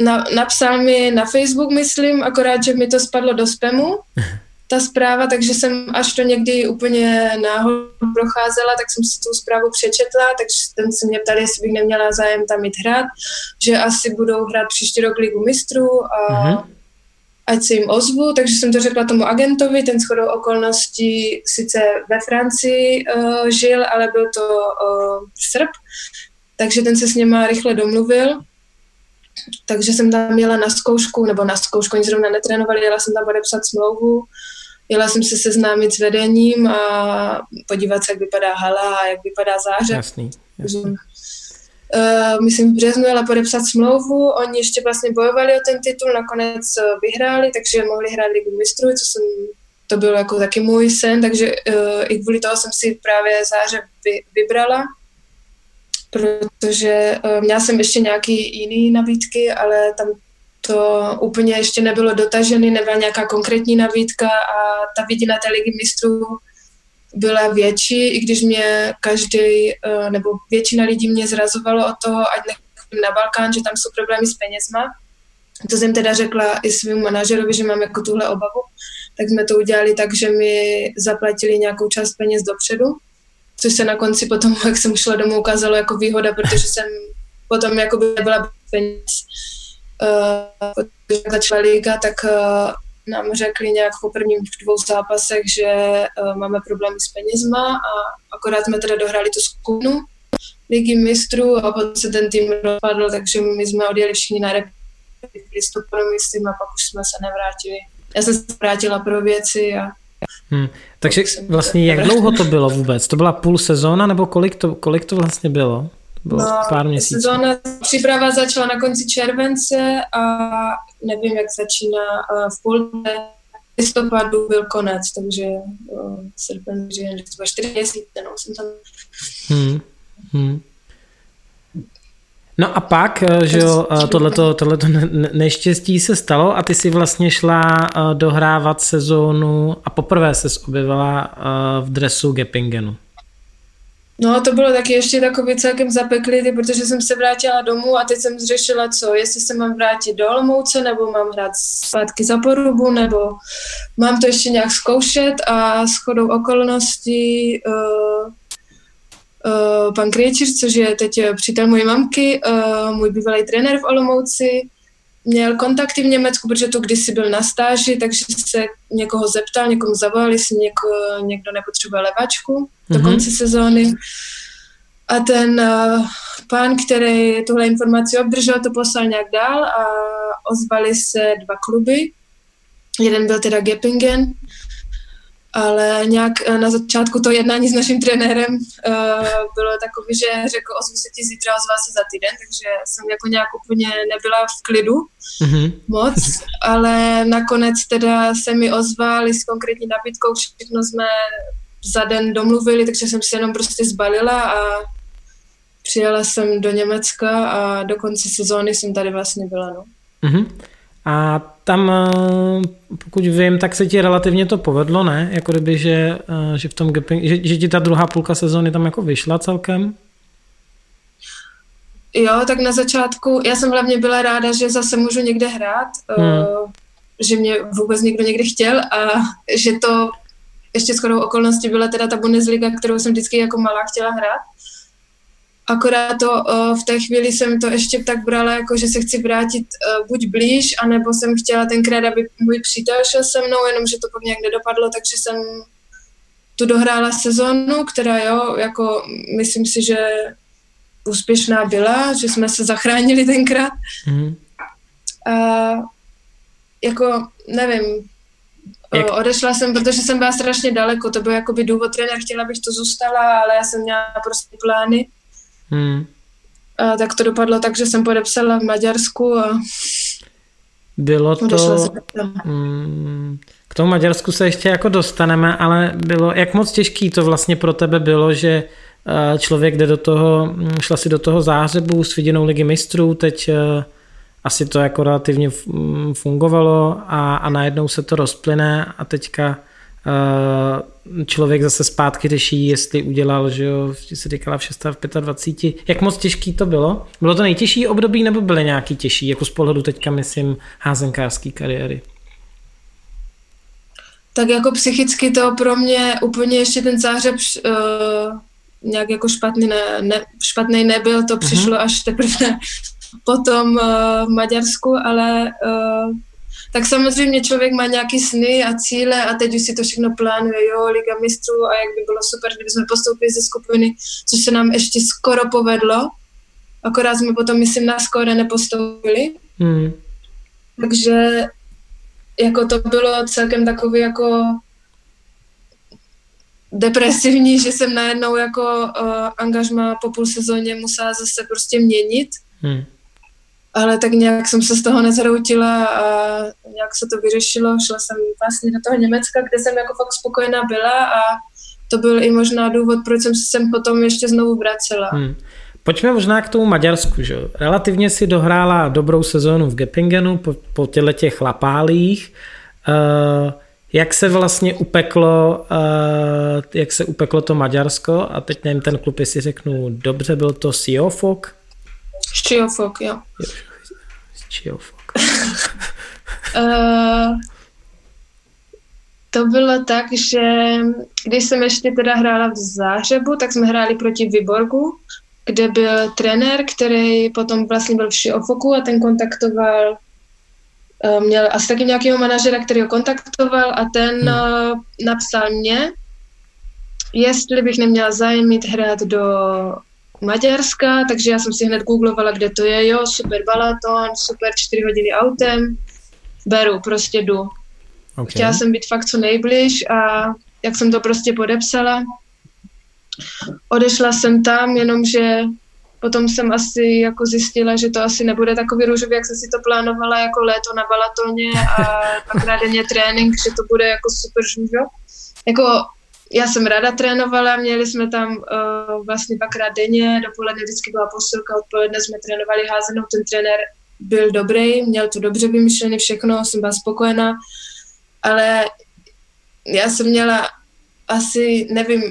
na, napsal mi na Facebook, myslím, akorát, že mi to spadlo do spamu ta zpráva, takže jsem až to někdy úplně náhodou procházela, tak jsem si tu zprávu přečetla, takže ten se mě ptali, jestli bych neměla zájem tam jít hrát, že asi budou hrát příští rok ligu mistrů a mm-hmm. Ať se jim ozvu, takže jsem to řekla tomu agentovi, ten shodou okolností sice ve Francii uh, žil, ale byl to uh, Srb, takže ten se s něma rychle domluvil takže jsem tam jela na zkoušku, nebo na zkoušku, oni zrovna netrénovali, jela jsem tam podepsat smlouvu, jela jsem se seznámit s vedením a podívat se, jak vypadá hala a jak vypadá záře. Jasný, jasný. Uh, myslím, v březnu jela podepsat smlouvu, oni ještě vlastně bojovali o ten titul, nakonec eh, vyhráli, takže mohli hrát ligu mistrů, co jsem, to byl jako taky můj sen, takže uh, i kvůli toho jsem si právě záře vy, vybrala protože uh, měla jsem ještě nějaký jiný nabídky, ale tam to úplně ještě nebylo dotažený, nebyla nějaká konkrétní nabídka a ta vidina té ligy mistrů byla větší, i když mě každý, uh, nebo většina lidí mě zrazovalo o toho, ať nechám na Balkán, že tam jsou problémy s penězma. To jsem teda řekla i svým manažerovi, že mám jako tuhle obavu. Tak jsme to udělali tak, že mi zaplatili nějakou část peněz dopředu což se na konci potom, jak jsem šla domů, ukázalo jako výhoda, protože jsem potom jako by nebyla peněz. Uh, protože začala liga, tak uh, nám řekli nějak po prvních dvou zápasech, že uh, máme problémy s penězma a akorát jsme teda dohráli tu skupinu ligy mistrů a potom se ten tým rozpadl, takže my jsme odjeli všichni na rep listopadu, myslím, a pak už jsme se nevrátili. Já jsem se vrátila pro věci a Hmm. Takže vlastně jak dlouho to bylo vůbec? To byla půl sezóna nebo kolik to, kolik to vlastně bylo? Bylo no, pár měsíců. Sezóna, příprava začala na konci července a nevím, jak začíná v půl listopadu byl konec, takže srpen, že třeba čtyři měsíce, no, jsem tam. Hmm. Hmm. No a pak, eh, že jo, eh, tohleto, tohleto neštěstí se stalo a ty si vlastně šla eh, dohrávat sezónu a poprvé se objevila v dresu Gepingenu. No to bylo taky ještě takový celkem zapeklý, protože jsem se vrátila domů a teď jsem zřešila co, jestli se mám vrátit do Olomouce, nebo mám hrát zpátky za porubu, nebo mám to ještě nějak zkoušet a s chodou okolností uh, uh, pan Krejčíř, což je teď přítel mojí mamky, uh, můj bývalý trenér v Olomouci, měl kontakty v Německu, protože tu kdysi byl na stáži, takže se někoho zeptal, někomu zavolal, jestli něko, někdo nepotřebuje levačku mm-hmm. do mhm. konce sezóny. A ten uh, pán, který tuhle informaci obdržel, to poslal nějak dál a ozvali se dva kluby. Jeden byl teda Gepingen ale nějak eh, na začátku to jednání s naším trenérem uh, bylo takové, že řekl, ozvu se ti zítra, ozval se za týden, takže jsem jako nějak úplně nebyla v klidu mm-hmm. moc, ale nakonec teda se mi ozvali s konkrétní nabídkou, všechno jsme za den domluvili, takže jsem se jenom prostě zbalila a přijela jsem do Německa a do konce sezóny jsem tady vlastně byla, no. Mm-hmm. A tam, eh, pokud vím, tak se ti relativně to povedlo, ne? Jako kdyby, že, eh, že v tom gaping, že, že ti ta druhá půlka sezóny tam jako vyšla celkem? Jo, tak na začátku, já jsem hlavně byla ráda, že zase můžu někde hrát, hmm. uh, že mě vůbec někdo někdy chtěl a že to ještě shodou okolností byla teda ta Bundesliga, kterou jsem vždycky jako malá chtěla hrát. Akorát to uh, v té chvíli jsem to ještě tak brala, jako že se chci vrátit uh, buď blíž, anebo jsem chtěla tenkrát, aby můj přítel šel se mnou, jenomže to pak nějak nedopadlo, takže jsem tu dohrála sezónu, která jo, jako myslím si, že úspěšná byla, že jsme se zachránili tenkrát. Mm. A jako, nevím, Jak? odešla jsem, protože jsem byla strašně daleko, to byl jakoby důvod trenér, chtěla bych to zůstala, ale já jsem měla prostě plány Hmm. A tak to dopadlo tak, že jsem podepsala v Maďarsku a bylo to... Hmm, k tomu Maďarsku se ještě jako dostaneme, ale bylo, jak moc těžký to vlastně pro tebe bylo, že eh, člověk jde do toho, hm, šla si do toho zářebu s viděnou ligy mistrů, teď eh, asi to jako relativně hm, fungovalo a, a najednou se to rozplyne a teďka člověk zase zpátky řeší, jestli udělal, že jo, se říkala v 6 v 25. Jak moc těžký to bylo? Bylo to nejtěžší období nebo byly nějaký těžší, jako z pohledu teďka myslím házenkářský kariéry? Tak jako psychicky to pro mě úplně ještě ten záhřeb uh, nějak jako špatný, ne, ne, špatný nebyl, to mm-hmm. přišlo až teprve potom uh, v Maďarsku, ale uh, tak samozřejmě člověk má nějaký sny a cíle a teď už si to všechno plánuje, jo, Liga mistrů a jak by bylo super, kdyby jsme postoupili ze skupiny, což se nám ještě skoro povedlo, akorát jsme potom, myslím, na skoro nepostoupili. Hmm. Takže jako to bylo celkem takový jako depresivní, že jsem najednou jako uh, angažma po půl sezóně musela zase prostě měnit. Hmm ale tak nějak jsem se z toho nezhroutila a nějak se to vyřešilo. Šla jsem vlastně do toho Německa, kde jsem jako fakt spokojená byla a to byl i možná důvod, proč jsem se sem potom ještě znovu vracela. Hmm. Pojďme možná k tomu Maďarsku. Že? Relativně si dohrála dobrou sezónu v Gepingenu po, po těle těch lapálích. Uh, jak se vlastně upeklo, uh, jak se upeklo to Maďarsko a teď nevím ten klub, jestli řeknu dobře, byl to Siofok? Ščiofok, jo. Ščiofok. uh, to bylo tak, že když jsem ještě teda hrála v Zářebu, tak jsme hráli proti Vyborgu, kde byl trenér, který potom vlastně byl v Šiofoku a ten kontaktoval eh, měl asi taky nějakého manažera, který ho kontaktoval a ten hmm. Eh, napsal mě, jestli bych neměla zájem mít hrát do Maďarska, takže já jsem si hned googlovala, kde to je, jo, super Balaton, super 4 hodiny autem, beru, prostě jdu. Okay. Chtěla jsem být fakt co nejbliž a jak jsem to prostě podepsala, odešla jsem tam, jenomže potom jsem asi jako zjistila, že to asi nebude takový růžový, jak jsem si to plánovala jako léto na Balatoně a dvakrát denně trénink, že to bude jako super žůžo. Jako já jsem ráda trénovala, měli jsme tam uh, vlastně dvakrát denně, dopoledne vždycky byla posilka, odpoledne jsme trénovali házenou, ten trenér byl dobrý, měl to dobře vymyšlené všechno, jsem byla spokojená, ale já jsem měla asi, nevím,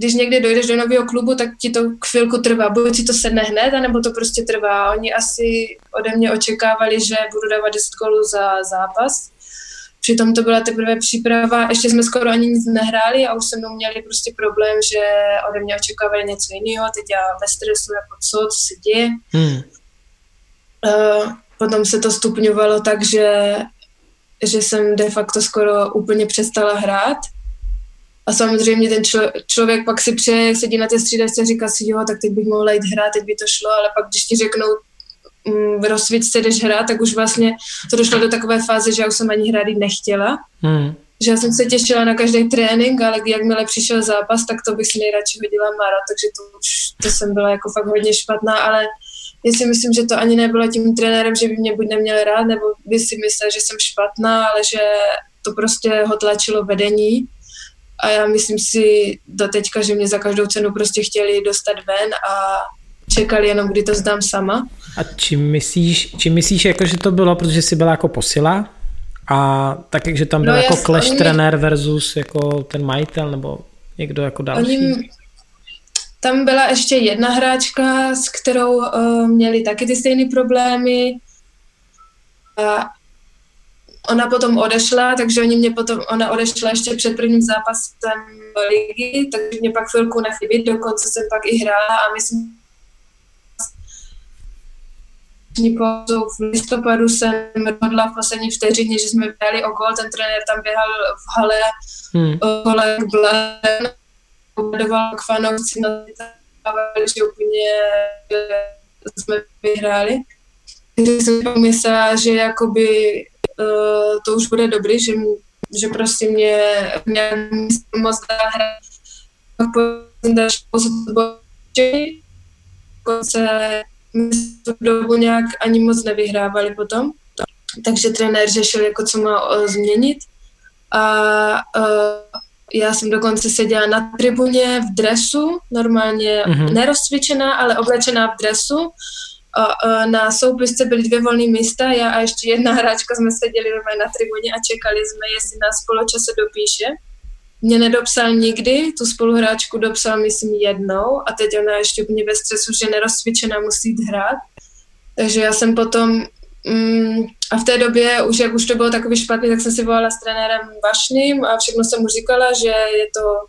když někde dojdeš do nového klubu, tak ti to chvilku trvá. Buď si to sedne hned, anebo to prostě trvá. Oni asi ode mě očekávali, že budu dávat 10 kolů za zápas. Přitom to byla teprve příprava, ještě jsme skoro ani nic nehráli a už se mnou měli prostě problém, že ode mě očekávali něco jiného, teď já ve stresu, jako co, co se děje. Hmm. Uh, potom se to stupňovalo tak, že, že jsem de facto skoro úplně přestala hrát. A samozřejmě ten člo, člověk pak si přeje, sedí na té střídačce a říká si, jo, tak teď bych mohla jít hrát, teď by to šlo, ale pak když ti řeknou, v rozsvíčce jdeš hrát, tak už vlastně to došlo do takové fáze, že já už jsem ani hrát nechtěla. Hmm. Že já jsem se těšila na každý trénink, ale jakmile přišel zápas, tak to bych si nejradši hodila Mara, takže to už to jsem byla jako fakt hodně špatná, ale já si myslím, že to ani nebylo tím trenérem, že by mě buď neměl rád, nebo by si myslel, že jsem špatná, ale že to prostě ho tlačilo vedení. A já myslím si do teďka, že mě za každou cenu prostě chtěli dostat ven a čekali jenom, kdy to zdám sama. A čím myslíš, čím myslíš jako, že to bylo, protože jsi byla jako posila? A tak, že tam byl no, jako clash oni... trenér versus jako ten majitel nebo někdo jako další? Oni, tam byla ještě jedna hráčka, s kterou uh, měli taky ty stejné problémy. A ona potom odešla, takže oni mě potom, ona odešla ještě před prvním zápasem ligy, takže mě pak chvilku nechybí, dokonce jsem pak i hrála a myslím, pauzou v listopadu jsem rozhodla v poslední vteřině, že jsme vyhráli o gol, ten trenér tam běhal v hale hmm. kolek Bladen, budoval k fanoušci, že úplně jsme vyhráli. Takže jsem pomyslela, že jakoby uh, to už bude dobrý, že, že prostě mě, mě moc dá hrát. Konce tu dobu nějak ani moc nevyhrávali potom. Takže trenér řešil, jako co má uh, změnit. A uh, já jsem dokonce seděla na tribuně v dresu, normálně mm-hmm. nerozcvičená, ale oblečená v dresu. A, a na soupisce byly dvě volné místa, já a ještě jedna hráčka jsme seděli na tribuně a čekali jsme, jestli nás poločase dopíše. Mě nedopsal nikdy, tu spoluhráčku dopsal myslím jednou a teď ona ještě úplně ve stresu, že nerozcvičená musí jít hrát. Takže já jsem potom Mm, a v té době, už jak už to bylo takový špatný, tak jsem si volala s trenérem Vašným a všechno jsem mu říkala, že je to,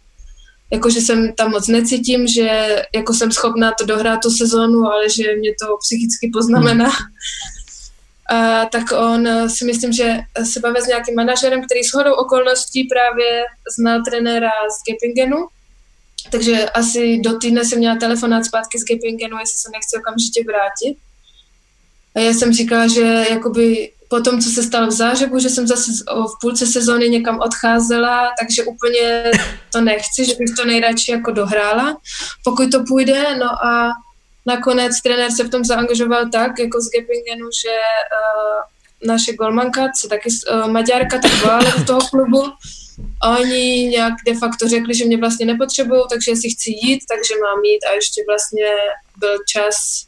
jako že jsem tam moc necítím, že jako jsem schopná to dohrát tu sezónu, ale že mě to psychicky poznamená. Hmm. A, tak on si myslím, že se bavil s nějakým manažerem, který shodou okolností právě znal trenéra z Gepingenu, takže asi do týdne jsem měla telefonát zpátky z Gepingenu, jestli se nechci okamžitě vrátit. A já jsem říkala, že jakoby po tom, co se stalo v Zářebu, že jsem zase v půlce sezóny někam odcházela, takže úplně to nechci, že bych to nejradši jako dohrála, pokud to půjde. No a nakonec trenér se v tom zaangažoval tak, jako z Gepingenu, že uh, naše golmanka, co taky uh, Maďarka, tak byla do toho klubu, a oni nějak de facto řekli, že mě vlastně nepotřebují, takže si chci jít, takže mám jít a ještě vlastně byl čas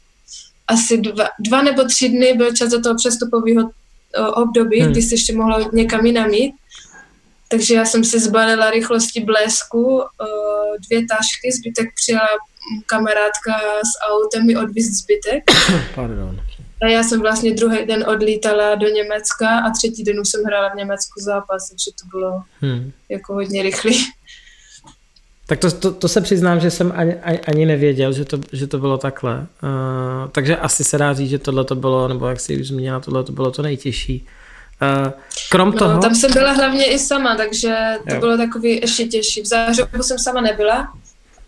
asi dva, dva nebo tři dny byl čas do toho přestupového období, hmm. kdy se ještě mohla někam jinam jít. Takže já jsem si zbalila rychlosti blesku, dvě tašky, zbytek přijela kamarádka s autem mi odvízt zbytek. Pardon. A já jsem vlastně druhý den odlítala do Německa a třetí den už jsem hrála v Německu zápas, takže to bylo hmm. jako hodně rychlý. Tak to, to, to se přiznám, že jsem ani, ani nevěděl, že to, že to bylo takhle. Uh, takže asi se dá říct, že tohle to bylo, nebo jak jsi už zmínila, tohle to bylo to nejtěžší. Uh, krom no, toho... Tam jsem byla hlavně i sama, takže to jo. bylo takový ještě těžší. V Zářobu jsem sama nebyla,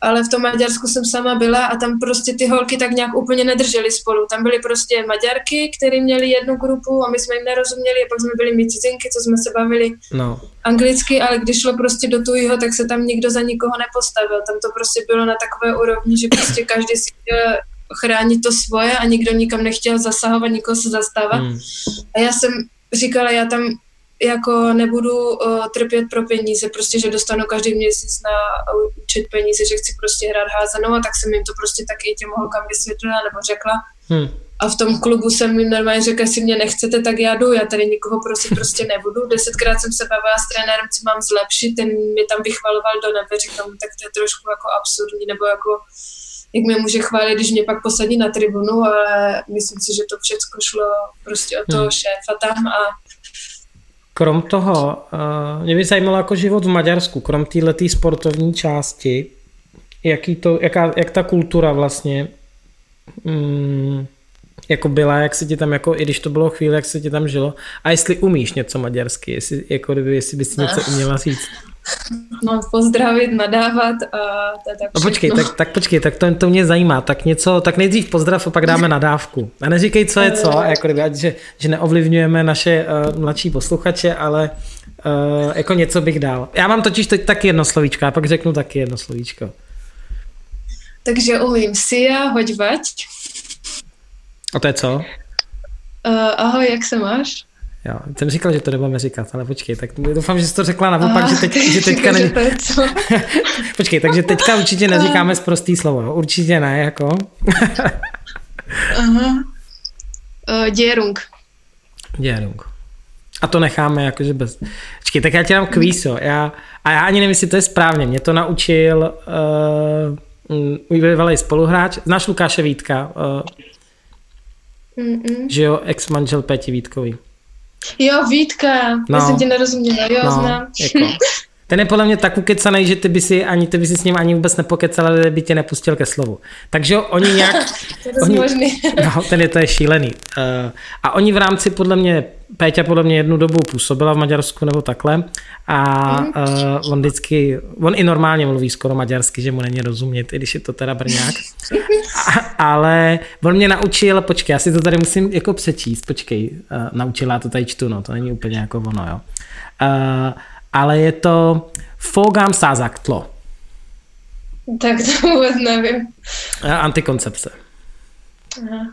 ale v tom Maďarsku jsem sama byla a tam prostě ty holky tak nějak úplně nedržely spolu. Tam byly prostě Maďarky, které měly jednu grupu a my jsme jim nerozuměli a pak jsme byli my cizinky, co jsme se bavili no. anglicky, ale když šlo prostě do tujího, tak se tam nikdo za nikoho nepostavil. Tam to prostě bylo na takové úrovni, že prostě každý si chtěl chránit to svoje a nikdo nikam nechtěl zasahovat, nikoho se zastávat. Hmm. A já jsem říkala, já tam jako nebudu uh, trpět pro peníze, prostě, že dostanu každý měsíc na účet peníze, že chci prostě hrát házenou a tak jsem jim to prostě taky těm holkám vysvětlila nebo řekla. Hmm. A v tom klubu jsem jim normálně řekla, jestli mě nechcete, tak já jdu, já tady nikoho prostě prostě nebudu. Desetkrát jsem se bavila s trenérem, co mám zlepšit, ten mi tam vychvaloval do nebe, říkám, tak to je trošku jako absurdní, nebo jako jak mě může chválit, když mě pak posadí na tribunu, ale myslím si, že to všechno šlo prostě od toho hmm. šéfa tam a Krom toho, uh, mě by zajímalo jako život v Maďarsku, krom této sportovní části, jaký to, jaká, jak ta kultura vlastně mm, jako byla, jak se ti tam, jako, i když to bylo chvíli, jak se ti tam žilo, a jestli umíš něco maďarsky, jestli, jako kdyby, jestli bys něco uměla říct. No, pozdravit, nadávat a to je tak no, počkej, tak, tak počkej, tak to, to mě zajímá. Tak něco, tak nejdřív pozdrav a pak dáme nadávku. A neříkej, co je co, jako kdyby, ať, že, že neovlivňujeme naše uh, mladší posluchače, ale uh, jako něco bych dal. Já mám totiž teď taky jedno slovíčko, a pak řeknu taky jedno slovíčko. Takže umím sia, hoď vať. A to je co? Uh, ahoj, jak se máš? Jo, jsem říkal, že to nebudeme říkat, ale počkej, tak doufám, že jsi to řekla naopak, Aha, že, teď, že teďka není... počkej, takže teďka určitě neříkáme z prostý slovo, určitě ne, jako. Aha. Uh, Dierung. Dierung. A to necháme jakože bez... Počkej, tak já ti dám kvíso. Já, a já ani nevím, jestli to je správně. Mě to naučil uh, bývalý spoluhráč. Znáš Lukáše Vítka? Uh, že jo, ex-manžel Peti Vítkový. Jo, Vítka, no. já jsem ti nerozuměla, jo, no, znám. Jako. Ten je podle mě tak ukecaný, že ty by si, ani, ty by si s ním ani vůbec nepokecal, ale by tě nepustil ke slovu. Takže oni nějak... to je oni, no, ten je to je šílený. Uh, a oni v rámci, podle mě, Péťa podle mě jednu dobu působila v Maďarsku nebo takhle a mm. uh, on vždycky, on i normálně mluví skoro maďarsky, že mu není rozumět, i když je to teda brňák. a, ale on mě naučil, počkej, já si to tady musím jako přečíst, počkej, uh, naučila, to tady čtu, no, to není úplně jako ono, jo. Uh, ale je to Fogám tlo. Tak to vůbec nevím. Antikoncepce. Aha.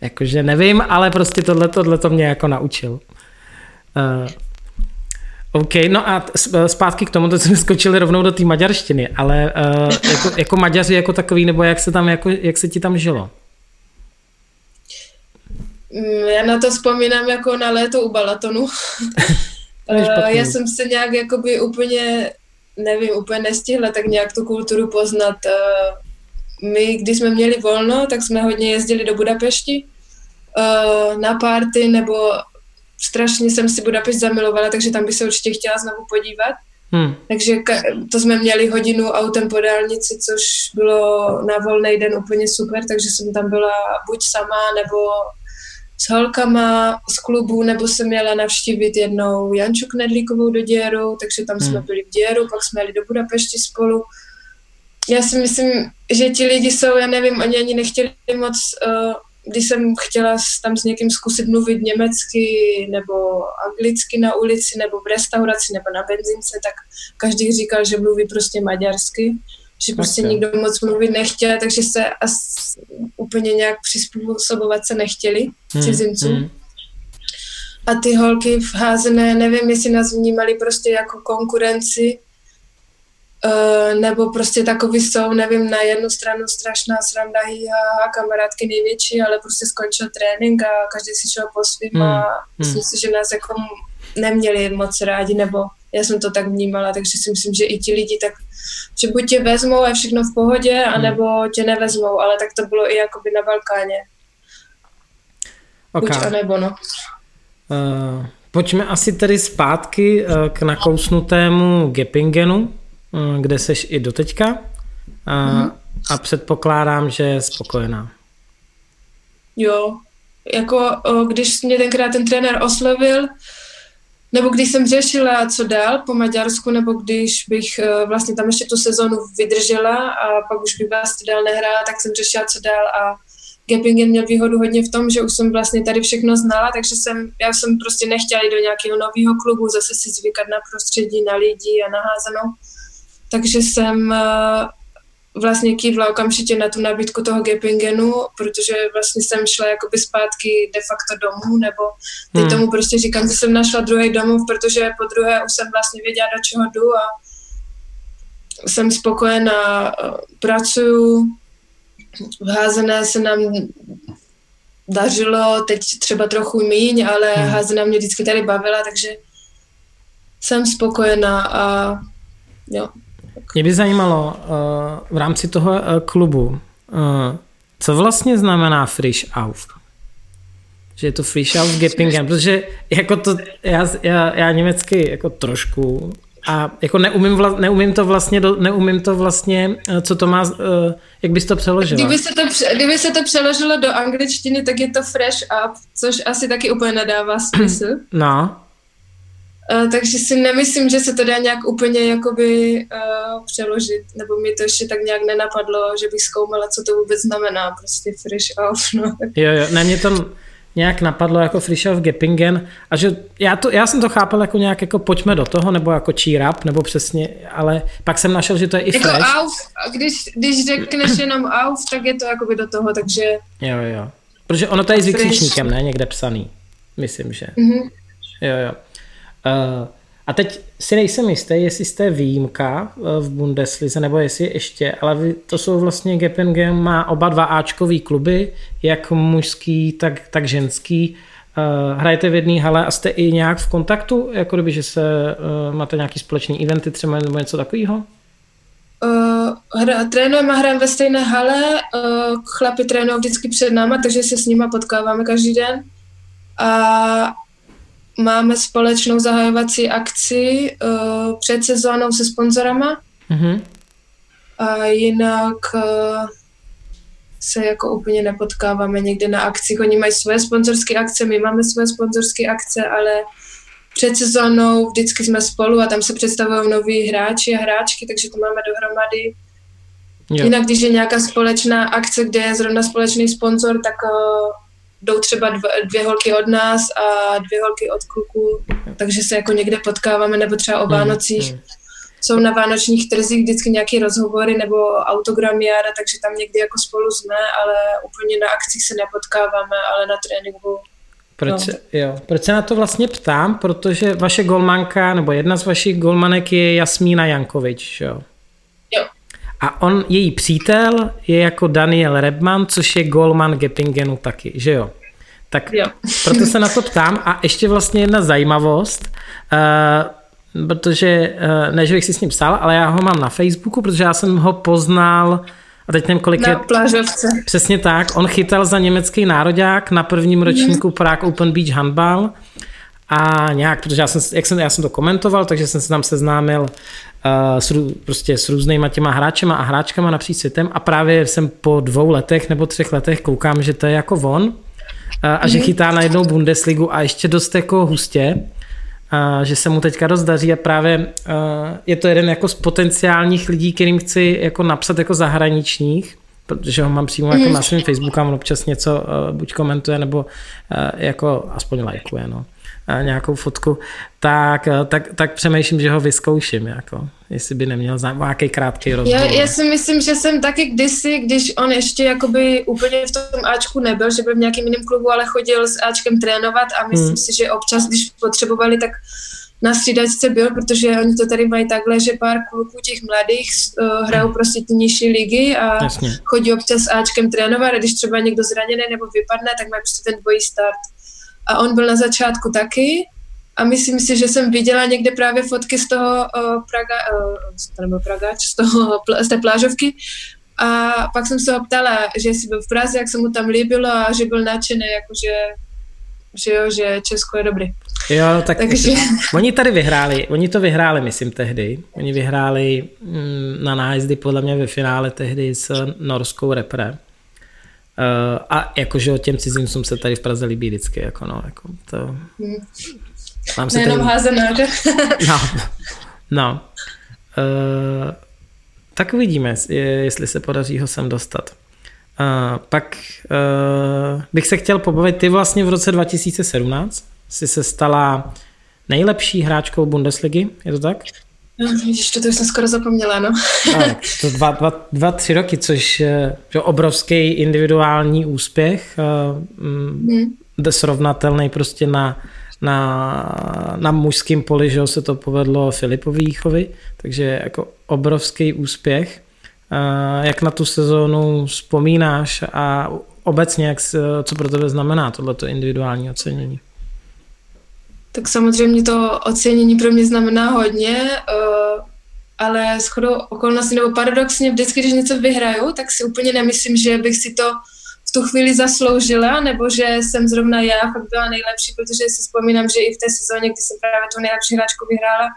Jakože nevím, ale prostě tohle, tohle to mě jako naučil. Uh, OK, no a zpátky k tomu, to jsme skočili rovnou do té maďarštiny, ale uh, jako, jako Maďaři jako takový, nebo jak se tam, jako, jak se ti tam žilo? Mm, já na to vzpomínám jako na léto u Balatonu. Já jsem se nějak jakoby úplně, nevím, úplně nestihla tak nějak tu kulturu poznat. Uh, my, když jsme měli volno, tak jsme hodně jezdili do Budapešti uh, na party, nebo strašně jsem si Budapešť zamilovala, takže tam bych se určitě chtěla znovu podívat. Hmm. Takže to jsme měli hodinu autem po dálnici, což bylo na volný den úplně super, takže jsem tam byla buď sama, nebo s holkama z klubu, nebo jsem měla navštívit jednou Janču Knedlíkovou do Děru, takže tam hmm. jsme byli v Děru, pak jsme jeli do Budapešti spolu. Já si myslím, že ti lidi jsou, já nevím, oni ani nechtěli moc uh, když jsem chtěla tam s někým zkusit mluvit německy nebo anglicky na ulici nebo v restauraci nebo na benzince, tak každý říkal, že mluví prostě maďarsky, že prostě okay. nikdo moc mluvit nechtěl, takže se asi úplně nějak přizpůsobovat se nechtěli hmm. cizincům. Hmm. A ty holky v házené, nevím, jestli nás vnímali prostě jako konkurenci, Uh, nebo prostě takový jsou, nevím, na jednu stranu strašná sranda, a kamarádky největší, ale prostě skončil trénink a každý si šel po svým hmm. a hmm. myslím si, že nás jako neměli moc rádi, nebo já jsem to tak vnímala, takže si myslím, že i ti lidi tak, že buď tě vezmou a je všechno v pohodě, hmm. anebo tě nevezmou, ale tak to bylo i jakoby na Balkáně. Okay. Buď a nebo no. Uh, pojďme asi tedy zpátky uh, k nakousnutému Gepingenu. Mm, kde seš i doteďka a, mm-hmm. a předpokládám, že je spokojená. Jo, jako když mě tenkrát ten trenér oslovil, nebo když jsem řešila, co dál po Maďarsku, nebo když bych e, vlastně tam ještě tu sezonu vydržela a pak už bych vlastně dál nehrála, tak jsem řešila, co dál a Gepingen měl výhodu hodně v tom, že už jsem vlastně tady všechno znala, takže jsem, já jsem prostě nechtěla jít do nějakého nového klubu, zase si zvykat na prostředí, na lidi a na házenou takže jsem eh, vlastně kývla okamžitě na tu nabídku toho Gepingenu, protože vlastně jsem šla jakoby zpátky de facto domů, nebo teď hmm. tomu prostě říkám, že jsem našla druhý domov, protože po druhé už jsem vlastně věděla, do čeho jdu a jsem spokojená, eh, pracuju, v házené se nám dařilo, teď třeba trochu míň, ale hmm. házená mě vždycky tady bavila, takže jsem spokojená a jo. Mě by zajímalo uh, v rámci toho uh, klubu, uh, co vlastně znamená Frisch auf? Že je to Frisch auf Geppingen, protože jako to, já, já, já německy jako trošku a jako neumím, vla, neumím to vlastně, neumím to vlastně, co to má, jak bys to přeložila? Kdyby se to, kdyby se to přeložilo do angličtiny, tak je to fresh up, což asi taky úplně nedává smysl. No. Uh, takže si nemyslím, že se to dá nějak úplně jakoby uh, přeložit, nebo mi to ještě tak nějak nenapadlo, že bych zkoumala, co to vůbec znamená, prostě frish off, no. Jo, jo, na mě to nějak napadlo jako frish off Gepingen a že já, to, já jsem to chápal jako nějak jako pojďme do toho, nebo jako cheer up, nebo přesně, ale pak jsem našel, že to je i jako fresh. Auf, když, když řekneš jenom auf, tak je to jakoby do toho, takže... Jo, jo. Protože ono to je s vykřičníkem, ne? Někde psaný. Myslím, že. Mm-hmm. Jo, jo. Uh, a teď si nejsem jistý, jestli jste výjimka eh, v Bundeslize, nebo jestli ještě, ale to jsou vlastně Gepingen má oba dva Ačkový kluby, jak mužský, tak, tak ženský. Uh, hrajete v jedné hale a jste i nějak v kontaktu, jako kdyby, že se máte nějaký společný eventy třeba nebo něco takového? Uh, hra, trénujeme a hrajeme ve stejné hale, uh, chlapi trénují vždycky před náma, takže se s nima potkáváme každý den. A máme společnou zahajovací akci uh, před sezónou se sponzorama mm-hmm. a jinak uh, se jako úplně nepotkáváme někde na akcích. Oni mají svoje sponzorské akce, my máme svoje sponzorské akce, ale před sezónou vždycky jsme spolu a tam se představují noví hráči a hráčky, takže to máme dohromady. Jo. Jinak, když je nějaká společná akce, kde je zrovna společný sponzor, tak uh, jdou třeba dva, dvě holky od nás a dvě holky od kluků, takže se jako někde potkáváme, nebo třeba o hmm, Vánocích. Mm, Jsou na vánočních trzích vždycky nějaké rozhovory nebo autogramiáda, takže tam někdy jako spolu jsme, ale úplně na akcích se nepotkáváme, ale na tréninku proč, no. jo. Proč se na to vlastně ptám? Protože vaše golmanka, nebo jedna z vašich golmanek je Jasmína Jankovič, jo? Jo. A on, její přítel je jako Daniel Rebman, což je golman Geppingenu taky, že jo? Tak jo. proto se na to ptám. A ještě vlastně jedna zajímavost, uh, protože, uh, ne, že bych si s ním psal, ale já ho mám na Facebooku, protože já jsem ho poznal A teď nevím, kolik na je... plážovce. Přesně tak. On chytal za německý národák na prvním ročníku mm. Prague Open Beach handball a nějak, protože já jsem, jak jsem, já jsem to komentoval, takže jsem se tam seznámil uh, s, prostě s různýma těma hráčema a hráčkama napříč světem a právě jsem po dvou letech nebo třech letech koukám, že to je jako on uh, a že mhm. chytá na jednou Bundesligu a ještě dost jako hustě, uh, že se mu teďka dost daří a právě uh, je to jeden jako z potenciálních lidí, kterým chci jako napsat jako zahraničních, protože ho mám přímo jako mhm. na svém Facebooku a on občas něco uh, buď komentuje, nebo uh, jako aspoň lajkuje, no nějakou fotku, tak, tak, tak přemýšlím, že ho vyzkouším, jako, jestli by neměl nějaký krátký rozhovor. Já, já si myslím, že jsem taky kdysi, když on ještě jakoby úplně v tom Ačku nebyl, že byl v nějakém jiném klubu, ale chodil s Ačkem trénovat a myslím hmm. si, že občas, když potřebovali, tak na střídačce byl, protože oni to tady mají takhle, že pár kluků těch mladých uh, hrajou hmm. prostě ty nižší ligy a Jasně. chodí občas s Ačkem trénovat a když třeba někdo zraněný nebo vypadne, tak mají prostě ten dvojí start a on byl na začátku taky a myslím si, že jsem viděla někde právě fotky z toho uh, Praga, uh, to nebyl Pragač, z, toho, z té plážovky a pak jsem se ho ptala, že jsi byl v Praze, jak se mu tam líbilo a že byl nadšený, jakože že jo, že Česko je dobrý. Jo, tak Takže... oni tady vyhráli, oni to vyhráli, myslím, tehdy. Oni vyhráli mm, na nájezdy podle mě ve finále tehdy s norskou repre. Uh, a jakože těm cizincům se tady v Praze líbí vždycky, jako no, jako to... Mám se Nejenom házenáře. no, no. Uh, tak uvidíme, jestli se podaří ho sem dostat. Uh, pak uh, bych se chtěl pobavit, ty vlastně v roce 2017 jsi se stala nejlepší hráčkou Bundesligy, je to tak? Víš, to, to už jsem skoro zapomněla, no. no to dva, dva, dva, tři roky, což je obrovský individuální úspěch, hmm. srovnatelný prostě na, na, na mužském poli, že se to povedlo Filipovi Jíchovi, takže jako obrovský úspěch. Jak na tu sezónu vzpomínáš a obecně, jak, co pro tebe znamená tohleto individuální ocenění? Tak samozřejmě to ocenění pro mě znamená hodně, uh, ale shodou okolností nebo paradoxně vždycky, když něco vyhraju, tak si úplně nemyslím, že bych si to v tu chvíli zasloužila, nebo že jsem zrovna já fakt byla nejlepší, protože si vzpomínám, že i v té sezóně, kdy jsem právě tu nejlepší hráčku vyhrála,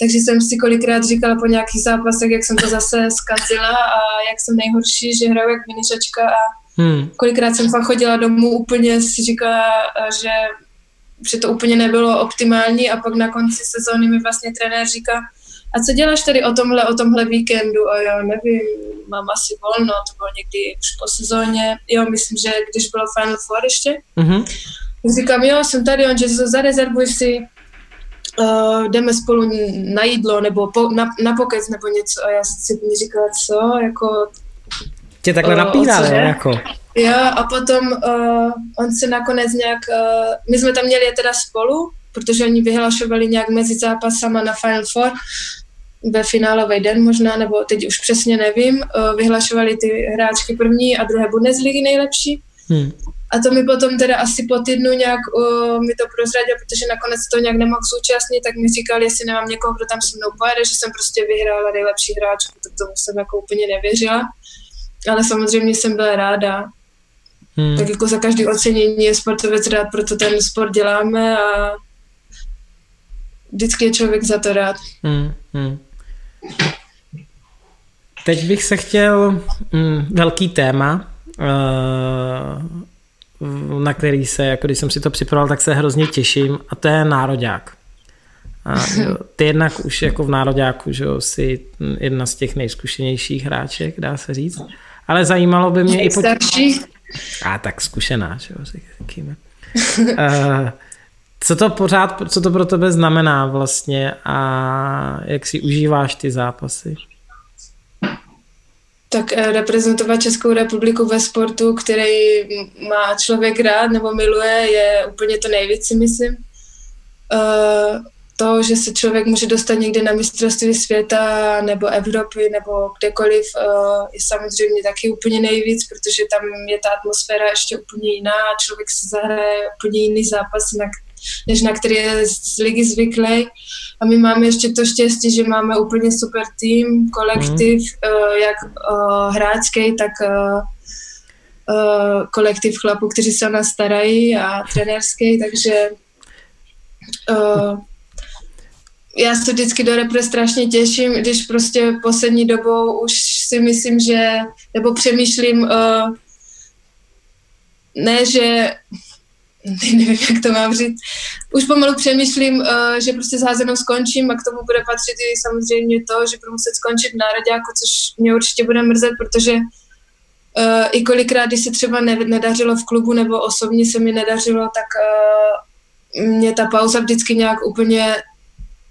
takže jsem si kolikrát říkala po nějakých zápasech, jak jsem to zase zkazila a jak jsem nejhorší, že hraju jak miničačka a hmm. kolikrát jsem fakt chodila domů úplně si říkala, že že to úplně nebylo optimální a pak na konci sezóny mi vlastně trenér říká, a co děláš tady o tomhle, o tomhle víkendu? A já nevím, mám asi volno, to bylo někdy už po sezóně, jo, myslím, že když bylo Final Four ještě. Mm-hmm. Říkám, jo, jsem tady, on, že zarezervuj si, uh, jdeme spolu na jídlo, nebo po, na, na pokec, nebo něco. A já si říkala, co, jako... Tě takhle uh, napínali, jako... Jo, a potom uh, on se nakonec nějak, uh, my jsme tam měli je teda spolu, protože oni vyhlašovali nějak mezi zápasama na Final Four, ve finálový den možná, nebo teď už přesně nevím, uh, vyhlašovali ty hráčky první a druhé Bundesligy nejlepší. Hmm. A to mi potom teda asi po týdnu nějak uh, mi to prozradil, protože nakonec to nějak nemohl zúčastnit, tak mi říkal, jestli nemám někoho, kdo tam se mnou pojede, že jsem prostě vyhrála nejlepší hráčku, tak tomu jsem jako úplně nevěřila. Ale samozřejmě jsem byla ráda. Hmm. Tak jako za každý ocenění je sportovec rád, proto ten sport děláme a vždycky je člověk za to rád. Hmm. Hmm. Teď bych se chtěl, mm, velký téma, uh, na který se, jako když jsem si to připravoval, tak se hrozně těším a to je nároďák. A, ty jednak už jako v nároďáku, že jo, jsi jedna z těch nejzkušenějších hráček, dá se říct. Ale zajímalo by mě i... Po... A tak zkušená, že jo, řekněme. uh, co to pořád, co to pro tebe znamená vlastně a jak si užíváš ty zápasy? Tak eh, reprezentovat Českou republiku ve sportu, který má člověk rád nebo miluje, je úplně to nejvíc, si myslím. Uh, to, že se člověk může dostat někde na mistrovství světa nebo Evropy nebo kdekoliv, eh, je samozřejmě taky úplně nejvíc, protože tam je ta atmosféra ještě úplně jiná a člověk se zahraje úplně jiný zápas, než na který je z ligy zvyklý. A my máme ještě to štěstí, že máme úplně super tým, kolektiv, mm. jak uh, hráčský, tak kolektiv chlapů, kteří se o nás starají a trenérský, takže uh, já se vždycky do repre strašně těším, když prostě poslední dobou už si myslím, že, nebo přemýšlím, uh, ne, že nevím, jak to mám říct. Už pomalu přemýšlím, uh, že prostě s házenou skončím a k tomu bude patřit i samozřejmě to, že budu muset skončit v národě, jako což mě určitě bude mrzet, protože uh, i kolikrát, když se třeba ne, nedařilo v klubu nebo osobně se mi nedařilo, tak uh, mě ta pauza vždycky nějak úplně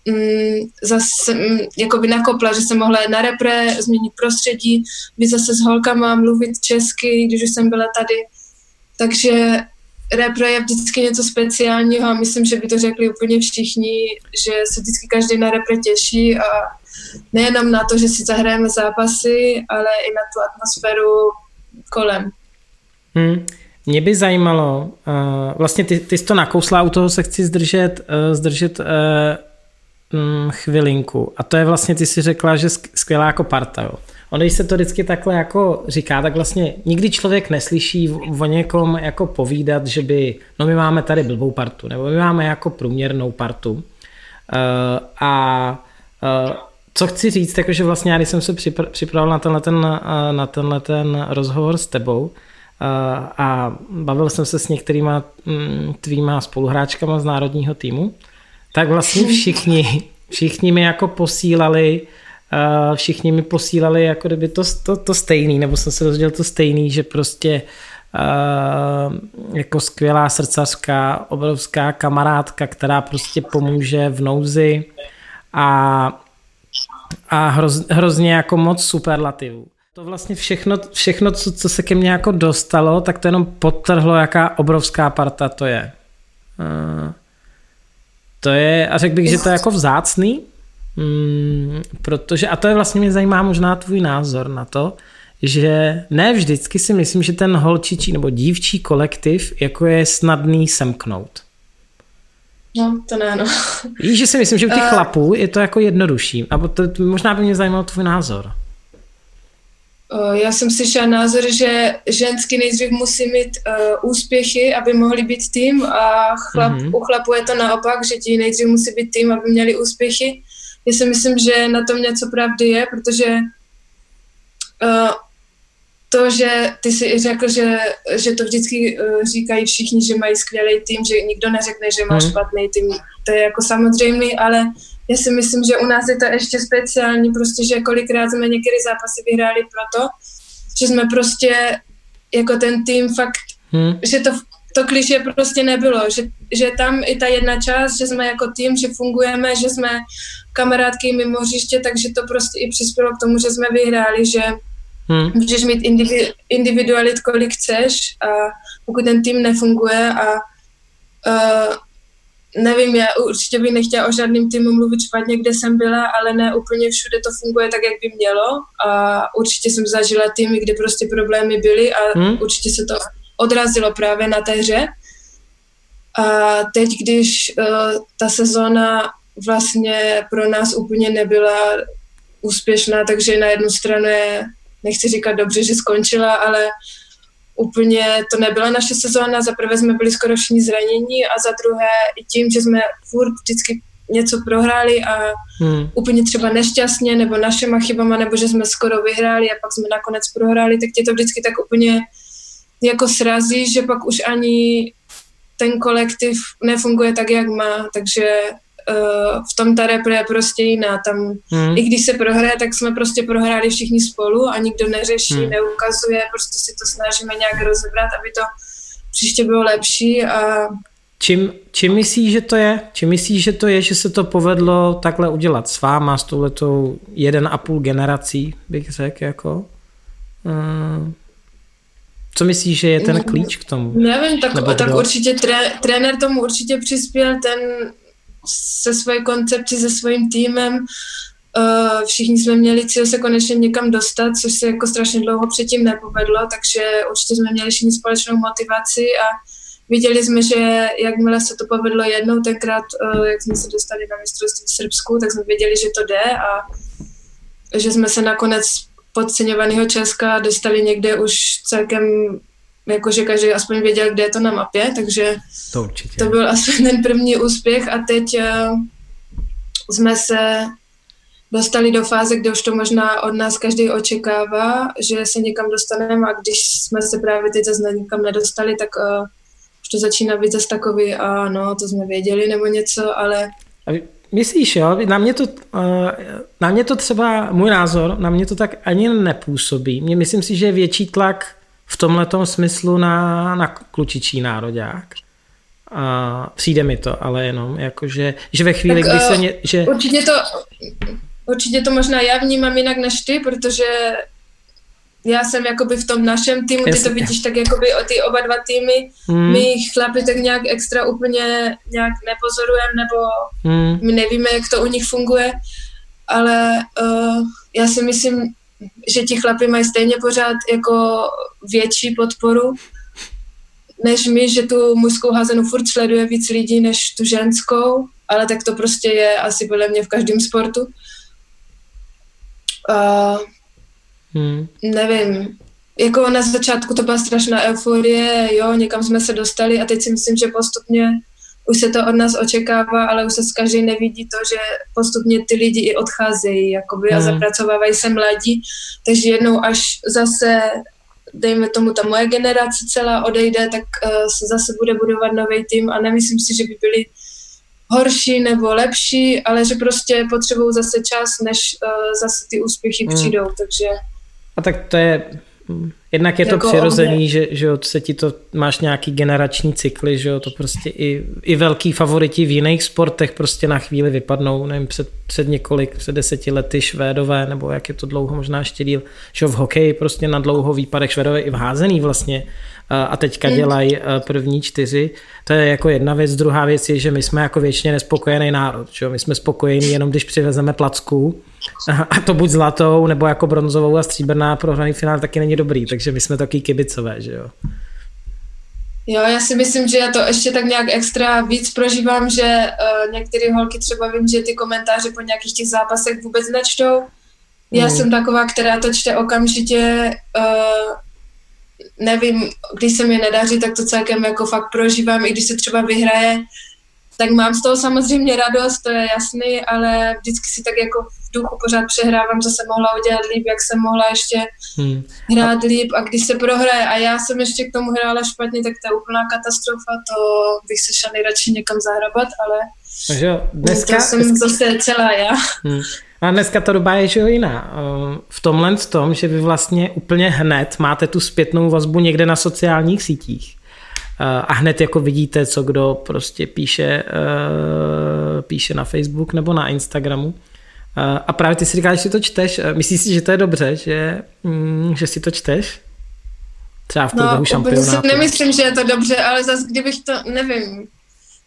mm, zase mm, jakoby nakopla, že jsem mohla na repre, změnit prostředí, být zase s holkama, mluvit česky, když už jsem byla tady. Takže repre je vždycky něco speciálního a myslím, že by to řekli úplně všichni, že se vždycky každý na repre těší a nejenom na to, že si zahrajeme zápasy, ale i na tu atmosféru kolem. Hmm. Mě by zajímalo, uh, vlastně ty, ty jsi to nakousla, u toho se chci zdržet, uh, zdržet uh, mm, chvilinku. A to je vlastně, ty si řekla, že skvělá jako parta. Jo. Ono, když se to vždycky takhle jako říká, tak vlastně nikdy člověk neslyší o někom jako povídat, že by, no my máme tady blbou partu, nebo my máme jako průměrnou partu. Uh, a uh, co chci říct, jakože vlastně já, když jsem se připravil na tenhle ten, uh, na tenhle ten rozhovor s tebou, a bavil jsem se s některýma mm, tvýma spoluhráčkama z národního týmu, tak vlastně všichni, všichni mi jako posílali všichni mi posílali jako kdyby to, to, to stejný, nebo jsem se dozvěděl to stejný, že prostě uh, jako skvělá srdcařka, obrovská kamarádka, která prostě pomůže v nouzi a, a hroz, hrozně jako moc superlativů. To vlastně všechno, všechno co, co se ke mně jako dostalo, tak to jenom podtrhlo, jaká obrovská parta to je. Uh, to je, a řekl bych, že to je jako vzácný, mm, protože, a to je vlastně mě zajímá možná tvůj názor na to, že ne vždycky si myslím, že ten holčičí nebo dívčí kolektiv jako je snadný semknout. No, to ne, no. Víš, že si myslím, že u těch uh, chlapů je to jako jednodušší. A to, možná by mě zajímal tvůj názor. Já jsem slyšela názor, že ženský nejdřív musí mít uh, úspěchy, aby mohli být tým a chlap, mm-hmm. u chlapů je to naopak, že ti nejdřív musí být tým, aby měli úspěchy. Já si myslím, že na tom něco pravdy je, protože uh, to, že ty si řekl, že, že to vždycky uh, říkají všichni, že mají skvělý tým, že nikdo neřekne, že má mm. špatný tým, to je jako samozřejmé, ale já si myslím, že u nás je to ještě speciální, prostě, že kolikrát jsme některé zápasy vyhráli proto, že jsme prostě jako ten tým fakt, hmm. že to, to kliše prostě nebylo, že, že tam i ta jedna část, že jsme jako tým, že fungujeme, že jsme kamarádky mimo hřiště, takže to prostě i přispělo k tomu, že jsme vyhráli, že hmm. můžeš mít individu, individualit, kolik chceš a pokud ten tým nefunguje a uh, nevím, já určitě bych nechtěla o žádným týmu mluvit špatně, kde jsem byla, ale ne úplně všude to funguje tak, jak by mělo a určitě jsem zažila týmy, kde prostě problémy byly a hmm? určitě se to odrazilo právě na té hře. A teď, když uh, ta sezóna vlastně pro nás úplně nebyla úspěšná, takže na jednu stranu je, nechci říkat dobře, že skončila, ale úplně to nebyla naše sezóna. Za prvé jsme byli skoro všichni zranění a za druhé i tím, že jsme furt vždycky něco prohráli a hmm. úplně třeba nešťastně nebo našima chybama, nebo že jsme skoro vyhráli a pak jsme nakonec prohráli, tak tě to vždycky tak úplně jako srazí, že pak už ani ten kolektiv nefunguje tak, jak má, takže uh, v tom ta repre je prostě jiná. Tam, hmm. i když se prohraje, tak jsme prostě prohráli všichni spolu a nikdo neřeší, hmm. neukazuje, prostě si to snažíme nějak rozebrat, aby to příště bylo lepší a Čím, čím myslíš, že to je? Čím myslíš, že to je, že se to povedlo takhle udělat s váma, s touhletou jeden a půl generací, bych řekl, jako? Uh, co myslíš, že je ten klíč k tomu? Nevím, tak, tak určitě tré, trenér tomu určitě přispěl, ten se svojí koncepcí, se svým týmem. Uh, všichni jsme měli cíl se konečně někam dostat, což se jako strašně dlouho předtím nepovedlo, takže určitě jsme měli všichni společnou motivaci a viděli jsme, že jakmile se to povedlo jednou tenkrát, uh, jak jsme se dostali na mistrovství v Srbsku, tak jsme věděli, že to jde a že jsme se nakonec podceňovaného Česka dostali někde už celkem jakože každý aspoň věděl, kde je to na mapě, takže to, určitě. to byl asi ten první úspěch a teď uh, jsme se dostali do fáze, kde už to možná od nás každý očekává, že se někam dostaneme a když jsme se právě teď zase někam nedostali, tak uh, už to začíná být zase takový, a no, to jsme věděli nebo něco, ale... Myslíš, jo? Na mě, to, uh, na mě to třeba, můj názor, na mě to tak ani nepůsobí. Mě myslím si, že je větší tlak v tomhle smyslu na, na klučičí nároďák. A přijde mi to, ale jenom jakože, že ve chvíli, tak, kdy se... Ně, že... Určitě to, určitě to možná já vnímám jinak než ty, protože já jsem jakoby v tom našem týmu, ty to vidíš tak jakoby o ty oba dva týmy, hmm. my chlapi tak nějak extra úplně nějak nepozorujeme, nebo hmm. my nevíme, jak to u nich funguje, ale uh, já si myslím, že ti chlapi mají stejně pořád jako větší podporu, než my, že tu mužskou házenu furt sleduje víc lidí než tu ženskou, ale tak to prostě je asi podle mě v každém sportu. Uh, hmm. Nevím, jako na začátku to byla strašná euforie, jo, někam jsme se dostali a teď si myslím, že postupně už se to od nás očekává, ale už se z každý nevidí to, že postupně ty lidi i odcházejí jakoby, hmm. a zapracovávají se mladí, takže jednou až zase dejme tomu ta moje generace celá odejde, tak uh, se zase bude budovat nový tým a nemyslím si, že by byli horší nebo lepší, ale že prostě potřebují zase čas, než uh, zase ty úspěchy hmm. přijdou, takže... A tak to je Jednak je to jako přirozený, že, že se ti to, máš nějaký generační cykly, že jo, to prostě i, i velký favoriti v jiných sportech prostě na chvíli vypadnou, nevím, před, před několik, před deseti lety Švédové, nebo jak je to dlouho, možná ještě díl, že jo, v hokeji prostě na dlouho výpadek Švédové i v házený vlastně a teďka hmm. dělají první čtyři. To je jako jedna věc. Druhá věc je, že my jsme jako většině nespokojený národ. Že? My jsme spokojení jenom, když přivezeme placku a to buď zlatou, nebo jako bronzovou a stříbrná prohraný finál taky není dobrý, takže my jsme taky kibicové, že jo. Jo, já si myslím, že já to ještě tak nějak extra víc prožívám, že uh, některé holky třeba vím, že ty komentáře po nějakých těch zápasech vůbec nečtou. Já mm. jsem taková, která to čte okamžitě, uh, nevím, když se mi nedaří, tak to celkem jako fakt prožívám, i když se třeba vyhraje, tak mám z toho samozřejmě radost, to je jasný, ale vždycky si tak jako duchu pořád přehrávám, co jsem mohla udělat líp, jak jsem mohla ještě hmm. hrát líp a když se prohraje a já jsem ještě k tomu hrála špatně, tak to je úplná katastrofa, to bych se šla nejradši někam zahrabat, ale Takže dneska, to jsem zase celá já. Hmm. A dneska ta doba je že jo jiná. V tomhle tom, že vy vlastně úplně hned máte tu zpětnou vazbu někde na sociálních sítích a hned jako vidíte, co kdo prostě píše, eh, píše na Facebook nebo na Instagramu. A právě ty si říkáš, že si to čteš. Myslíš si, že to je dobře, že, mm, že si to čteš? Třeba v průběhu no, šampionátu. si nemyslím, že je to dobře, ale zase kdybych to, nevím,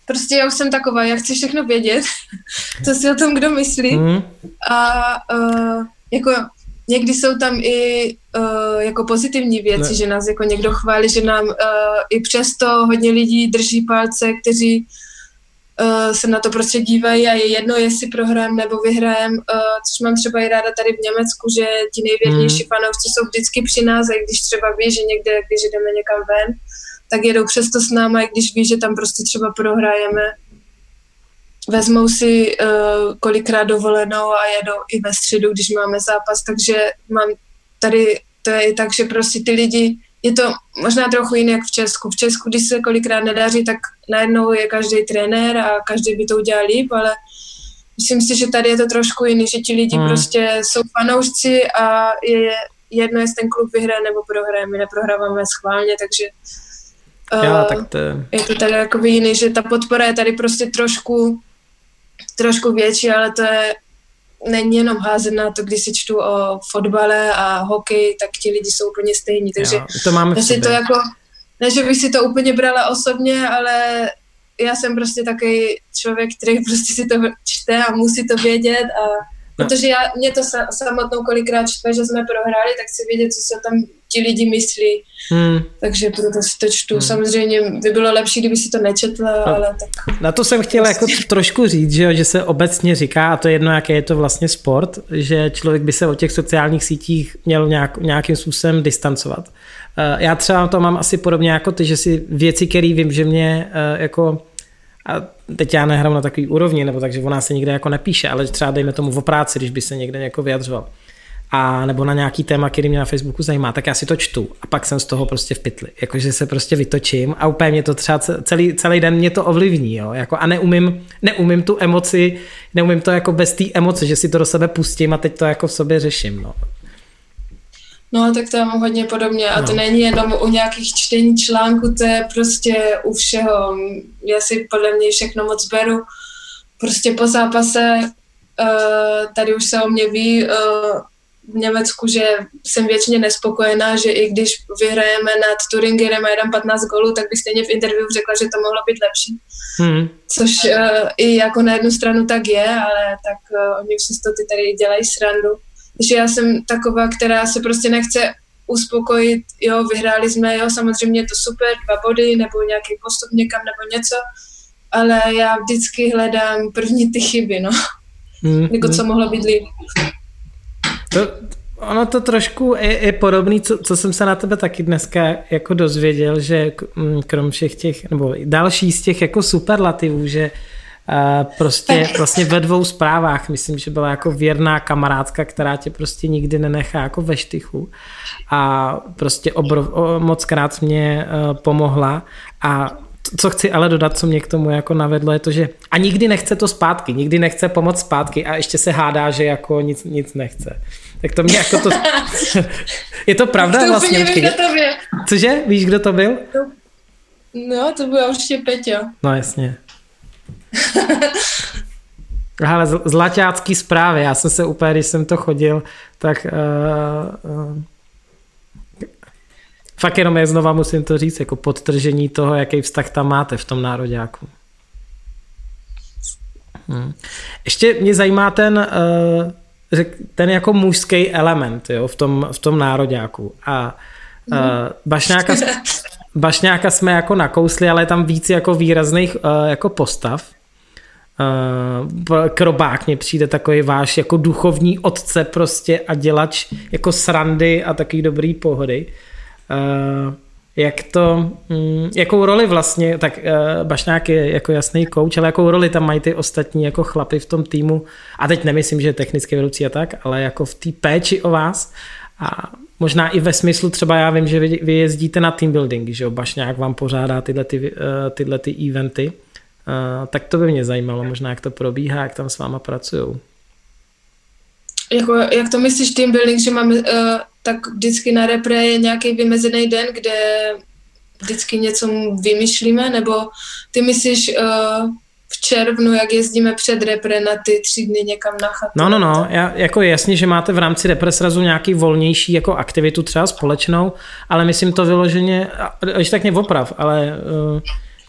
prostě já už jsem taková, já chci všechno vědět, co si o tom kdo myslí. Mm. A uh, jako někdy jsou tam i uh, jako pozitivní věci, ne. že nás jako někdo chválí, že nám uh, i přesto hodně lidí drží palce, kteří uh, se na to prostě dívají a je jedno, jestli prohrám nebo vyhrajem, uh, což mám třeba i ráda tady v Německu, že ti nejvěrnější mm. fanoušci jsou vždycky při nás, a když třeba ví, že někde, když jdeme někam ven, tak jedou přesto s náma, i když ví, že tam prostě třeba prohrajeme. Vezmou si uh, kolikrát dovolenou a jedou i ve středu, když máme zápas, takže mám tady, to je i tak, že prostě ty lidi, je to možná trochu jiné jak v Česku. V Česku, když se kolikrát nedaří, tak najednou je každý trenér a každý by to udělal líp, ale myslím si, že tady je to trošku jiný, že ti lidi hmm. prostě jsou fanoušci a je jedno, jestli ten klub vyhraje nebo prohraje. My neprohráváme schválně, takže já, uh, tak to je... to tady jako jiný, že ta podpora je tady prostě trošku, trošku větší, ale to je není jenom házená, to když si čtu o fotbale a hokej, tak ti lidi jsou úplně stejní, takže jo, to máme v sobě. to jako, ne, že bych si to úplně brala osobně, ale já jsem prostě takový člověk, který prostě si to čte a musí to vědět a No. Protože já, mě to sa, samotnou kolikrát štve, že jsme prohráli, tak chci vědět, co se tam ti lidi myslí. Hmm. Takže proto si to čtu. Hmm. Samozřejmě by bylo lepší, kdyby si to nečetla, no. ale tak... Na to jsem chtěl jako trošku říct, že, že se obecně říká, a to je jedno, jaký je to vlastně sport, že člověk by se od těch sociálních sítích měl nějak, nějakým způsobem distancovat. Eh, já třeba to mám asi podobně jako ty, že si věci, které vím, že mě eh, jako a teď já nehrám na takový úrovni, nebo takže o nás se nikde jako nepíše, ale třeba dejme tomu v práci, když by se někde jako vyjadřoval. A nebo na nějaký téma, který mě na Facebooku zajímá, tak já si to čtu a pak jsem z toho prostě v pytli. Jakože se prostě vytočím a úplně mě to třeba celý, celý den mě to ovlivní, jo? Jako a neumím, neumím tu emoci, neumím to jako bez té emoce, že si to do sebe pustím a teď to jako v sobě řeším, no. No, tak to mám hodně podobně. A no. to není jenom u nějakých čtení článků, to je prostě u všeho. Já si podle mě všechno moc beru. Prostě po zápase, uh, tady už se o mě ví uh, v Německu, že jsem většině nespokojená, že i když vyhrajeme nad Turingerem a jedem 15 golů, tak by stejně v interview řekla, že to mohlo být lepší. Hmm. Což uh, i jako na jednu stranu tak je, ale tak oni už to ty tady dělají srandu že já jsem taková, která se prostě nechce uspokojit, jo, vyhráli jsme, jo, samozřejmě je to super, dva body, nebo nějaký postup někam, nebo něco, ale já vždycky hledám první ty chyby, no. Hmm, jako co hmm. mohlo být líp. To, ono to trošku je, je podobný, co, co jsem se na tebe taky dneska jako dozvěděl, že mm, krom všech těch, nebo další z těch jako superlativů, že uh, prostě vlastně ve dvou zprávách. Myslím, že byla jako věrná kamarádka, která tě prostě nikdy nenechá jako ve štychu a prostě obrov, moc krát mě e, pomohla a co chci ale dodat, co mě k tomu jako navedlo, je to, že a nikdy nechce to zpátky, nikdy nechce pomoct zpátky a ještě se hádá, že jako nic, nic nechce. Tak to mě jako to... je to pravda to vlastně? Nevím, kdo to byl. Cože? Víš, kdo to byl? No, to byl určitě Peťo. No jasně. Ale zlaťácký zprávy, já jsem se úplně, když jsem to chodil, tak uh, uh, fakt jenom je znova musím to říct, jako podtržení toho, jaký vztah tam máte v tom nároďáku. Hmm. Ještě mě zajímá ten, uh, ten jako mužský element jo, v, tom, v tom nároďáku. A uh, Bašňáka, Bašňáka jsme jako nakousli, ale je tam víc jako výrazných uh, jako postav. Uh, krobák mě přijde takový váš jako duchovní otce prostě a dělač jako srandy a takový dobrý pohody. Uh, jak to, um, jakou roli vlastně, tak uh, Bašňák je jako jasný kouč, ale jakou roli tam mají ty ostatní jako chlapy v tom týmu? A teď nemyslím, že technicky vedoucí a tak, ale jako v té péči o vás. A možná i ve smyslu třeba já vím, že vy, vy jezdíte na team building, že jo, Bašňák vám pořádá tyhle, ty, tyhle ty eventy, Uh, tak to by mě zajímalo možná, jak to probíhá, jak tam s váma pracují. Jako, jak to myslíš team building, že máme, uh, tak vždycky na repre je nějaký vymezený den, kde vždycky něco vymýšlíme, nebo ty myslíš uh, v červnu, jak jezdíme před repre na ty tři dny někam na chatu. No, no, no, já, jako jasně, že máte v rámci repre srazu nějaký volnější jako aktivitu třeba společnou, ale myslím to vyloženě, ještě tak mě oprav, ale uh,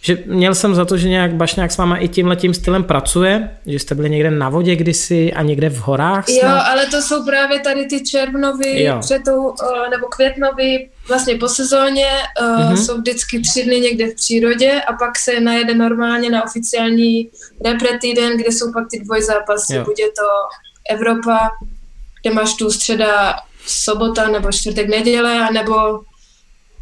že měl jsem za to, že nějak Bašňák s váma i tímhle tím stylem pracuje, že jste byli někde na vodě kdysi a někde v horách snad. Jo, ale to jsou právě tady ty červnový, před tou, nebo květnový, vlastně po sezóně, mm-hmm. jsou vždycky tři dny někde v přírodě a pak se najede normálně na oficiální repre týden, kde jsou pak ty dvojzápasy, jo. bude to Evropa, kde máš tu středa sobota nebo čtvrtek neděle, nebo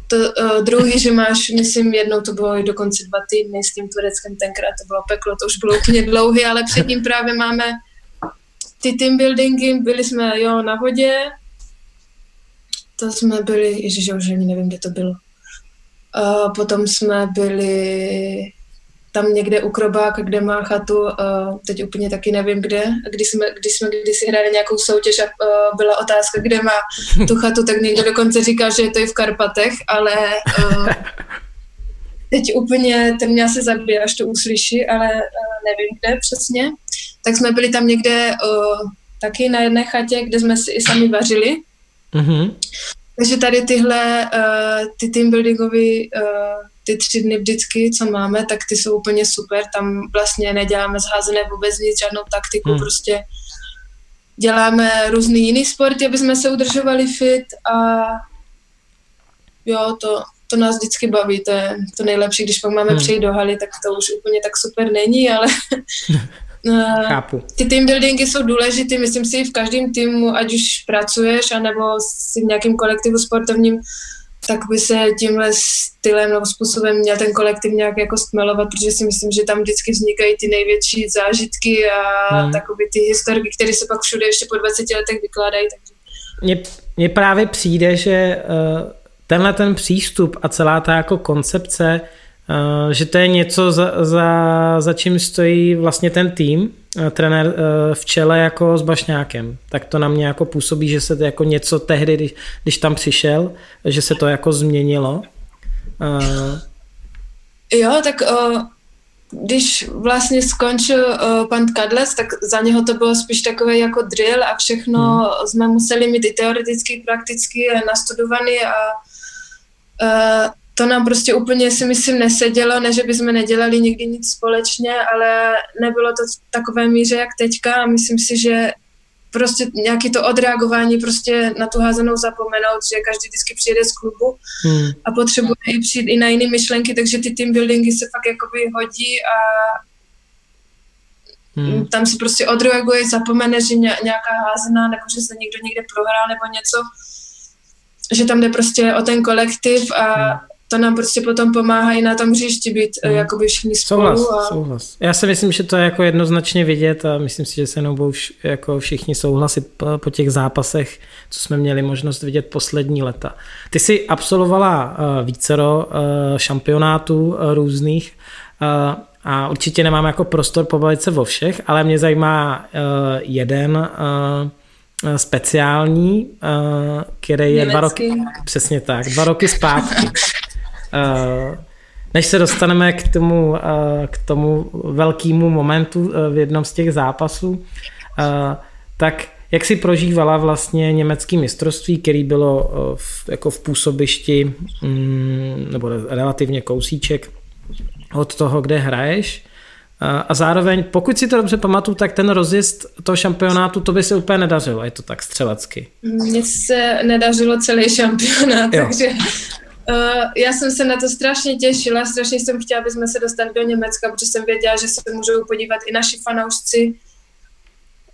to uh, druhý, že máš, myslím, jednou to bylo i dokonce dva týdny s tím Tureckem, tenkrát to bylo peklo, to už bylo úplně dlouhý, ale předtím právě máme ty team buildingy, byli jsme, jo, na vodě, to jsme byli, ježiš, už ani nevím, kde to bylo. Uh, potom jsme byli tam někde u Krobáka, kde má chatu, uh, teď úplně taky nevím kde, když jsme, když jsme kdysi hráli nějakou soutěž a uh, byla otázka, kde má tu chatu, tak někdo dokonce říkal, že je to i v Karpatech, ale uh, teď úplně ten mě asi zabije, až to uslyší, ale nevím kde přesně. Tak jsme byli tam někde taky na jedné chatě, kde jsme si i sami vařili. Mm-hmm. Takže tady tyhle, ty teambuildingové uh, ty tři dny vždycky, co máme, tak ty jsou úplně super. Tam vlastně neděláme zházené vůbec nic, žádnou taktiku, hmm. prostě děláme různý jiný sporty, aby jsme se udržovali fit a jo, to, to nás vždycky baví, to je to nejlepší, když pak máme hmm. přijít do haly, tak to už úplně tak super není, ale eh, Chápu. ty team buildingy jsou důležité, myslím si v každém týmu, ať už pracuješ, anebo si v nějakém kolektivu sportovním, tak by se tímhle stylem nebo způsobem měl ten kolektiv nějak jako stmelovat, protože si myslím, že tam vždycky vznikají ty největší zážitky a hmm. takové ty historky, které se pak všude ještě po 20 letech vykládají. Takže... Mně, mně právě přijde, že uh, tenhle ten přístup a celá ta jako koncepce, uh, že to je něco, za, za, za čím stojí vlastně ten tým, uh, trenér uh, v čele jako s Bašňákem. Tak to na mě jako působí, že se to jako něco tehdy, když, když tam přišel, že se to jako změnilo. Jo, tak když vlastně skončil pan Kadlec, tak za něho to bylo spíš takové jako drill a všechno hmm. jsme museli mít i teoreticky, prakticky nastudovaný a to nám prostě úplně si myslím nesedělo, ne, že bychom nedělali nikdy nic společně, ale nebylo to v takové míře jak teďka a myslím si, že prostě nějaký to odreagování prostě na tu házenou zapomenout, že každý vždycky přijede z klubu hmm. a potřebuje i přijít i na jiné myšlenky, takže ty team buildingy se fakt jakoby hodí a hmm. tam si prostě odreaguje, zapomene, že nějaká házená nebo že se někdo někde prohrál nebo něco, že tam jde prostě o ten kolektiv a hmm to nám prostě potom pomáhá i na tom hřišti být mm. jakoby všichni spolu. Souhlas, a... souhlas. Já si myslím, že to je jako jednoznačně vidět a myslím si, že se mnou jako všichni souhlasit po, po těch zápasech, co jsme měli možnost vidět poslední leta. Ty jsi absolvovala uh, vícero uh, šampionátů uh, různých uh, a určitě nemám jako prostor pobavit se o všech, ale mě zajímá uh, jeden uh, speciální, který je Německý. dva roky, přesně tak, dva roky zpátky. Eh, než se dostaneme k tomu, eh, k tomu velkému momentu eh, v jednom z těch zápasů, tak jak si prožívala vlastně německé mistrovství, který bylo v, jako v působišti, mm, nebo relativně kousíček od toho, kde hraješ, a zároveň, pokud si to dobře pamatuju, tak ten rozjezd toho šampionátu, to by se úplně nedařilo, je to tak střelecky. Mně se nedařilo celý šampionát, jo. takže Uh, já jsem se na to strašně těšila, strašně jsem chtěla, aby jsme se dostali do Německa, protože jsem věděla, že se můžou podívat i naši fanoušci,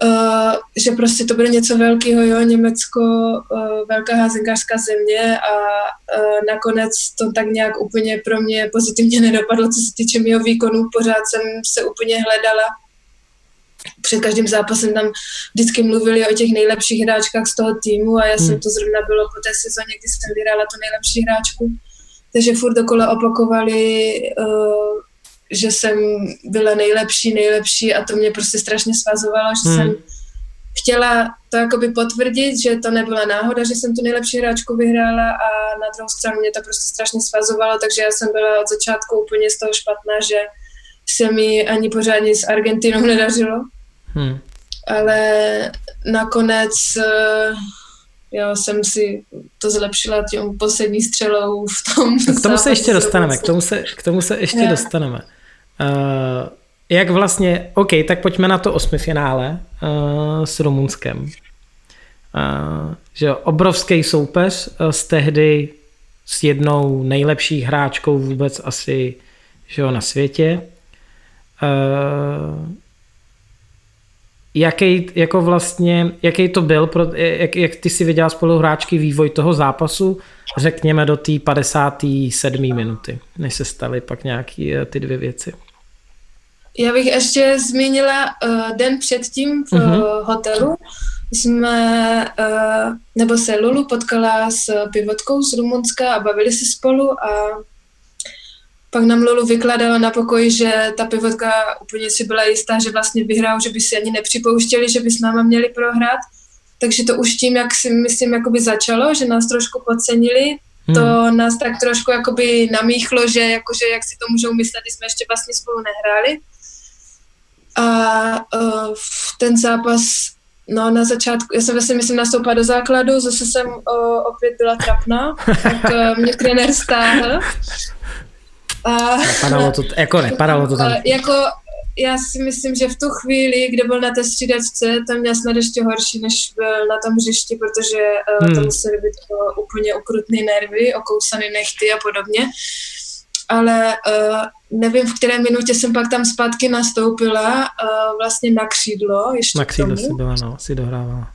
uh, že prostě to bude něco velkého, jo, Německo, uh, velká házenkářská země a uh, nakonec to tak nějak úplně pro mě pozitivně nedopadlo, co se týče mého výkonu, pořád jsem se úplně hledala před každým zápasem tam vždycky mluvili o těch nejlepších hráčkách z toho týmu a já jsem hmm. to zrovna bylo po té sezóně, kdy jsem vyhrála tu nejlepší hráčku. Takže furt dokola opakovali, uh, že jsem byla nejlepší, nejlepší a to mě prostě strašně svazovalo, že hmm. jsem chtěla to jakoby potvrdit, že to nebyla náhoda, že jsem tu nejlepší hráčku vyhrála a na druhou stranu mě to prostě strašně svazovalo, takže já jsem byla od začátku úplně z toho špatná, že se mi ani pořádně s Argentinou nedařilo. Hmm. Ale nakonec uh, jo, jsem si to zlepšila tím poslední střelou v tom. K tomu se ještě dostaneme, k tomu se, k tomu se ještě yeah. dostaneme. Uh, jak vlastně, OK, tak pojďme na to osmifinále uh, s Rumunskem. Uh, že jo, obrovský soupeř uh, z tehdy s jednou nejlepší hráčkou vůbec asi že jo, na světě. Uh, jaký, jako vlastně, jaký to byl, pro, jak, jak ty si viděla spoluhráčky vývoj toho zápasu, řekněme do té 57. minuty, než se staly pak nějaký eh, ty dvě věci. Já bych ještě zmínila uh, den předtím v uh-huh. hotelu. Jsme, uh, nebo se Lulu potkala s pivotkou z Rumunska a bavili se spolu a pak nám Lulu vykládala na pokoji, že ta pivotka úplně si byla jistá, že vlastně vyhrál, že by si ani nepřipouštěli, že by s náma měli prohrát. Takže to už tím, jak si myslím, jakoby začalo, že nás trošku podcenili, hmm. to nás tak trošku jakoby namíchlo, že jakože jak si to můžou myslet, když jsme ještě vlastně spolu nehráli. A uh, v ten zápas No na začátku, já jsem vlastně myslím nastoupila do základu, zase jsem uh, opět byla trapná, tak uh, mě trenér stáhl a, nepadalo to, jako nepadalo to tam. Jako já si myslím, že v tu chvíli, kde byl na té střídačce, tam měl snad ještě horší, než byl na tom hřišti, protože uh, hmm. to museli být uh, úplně ukrutný nervy, okousaný nechty a podobně. Ale uh, nevím, v které minutě jsem pak tam zpátky nastoupila, uh, vlastně na křídlo. Ještě na křídlo si byla, no, si dohrávala.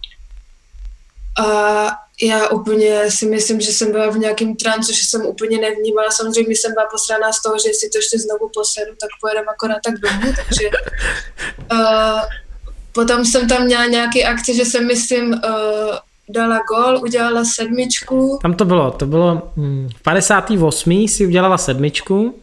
A já úplně si myslím, že jsem byla v nějakém trancu, že jsem úplně nevnímala. Samozřejmě jsem byla posraná z toho, že si to ještě znovu posedu, tak pojedeme akorát tak domů. Takže uh, potom jsem tam měla nějaký akce, že jsem myslím uh, dala gol, udělala sedmičku. Tam to bylo, to bylo hm, v 58. si udělala sedmičku.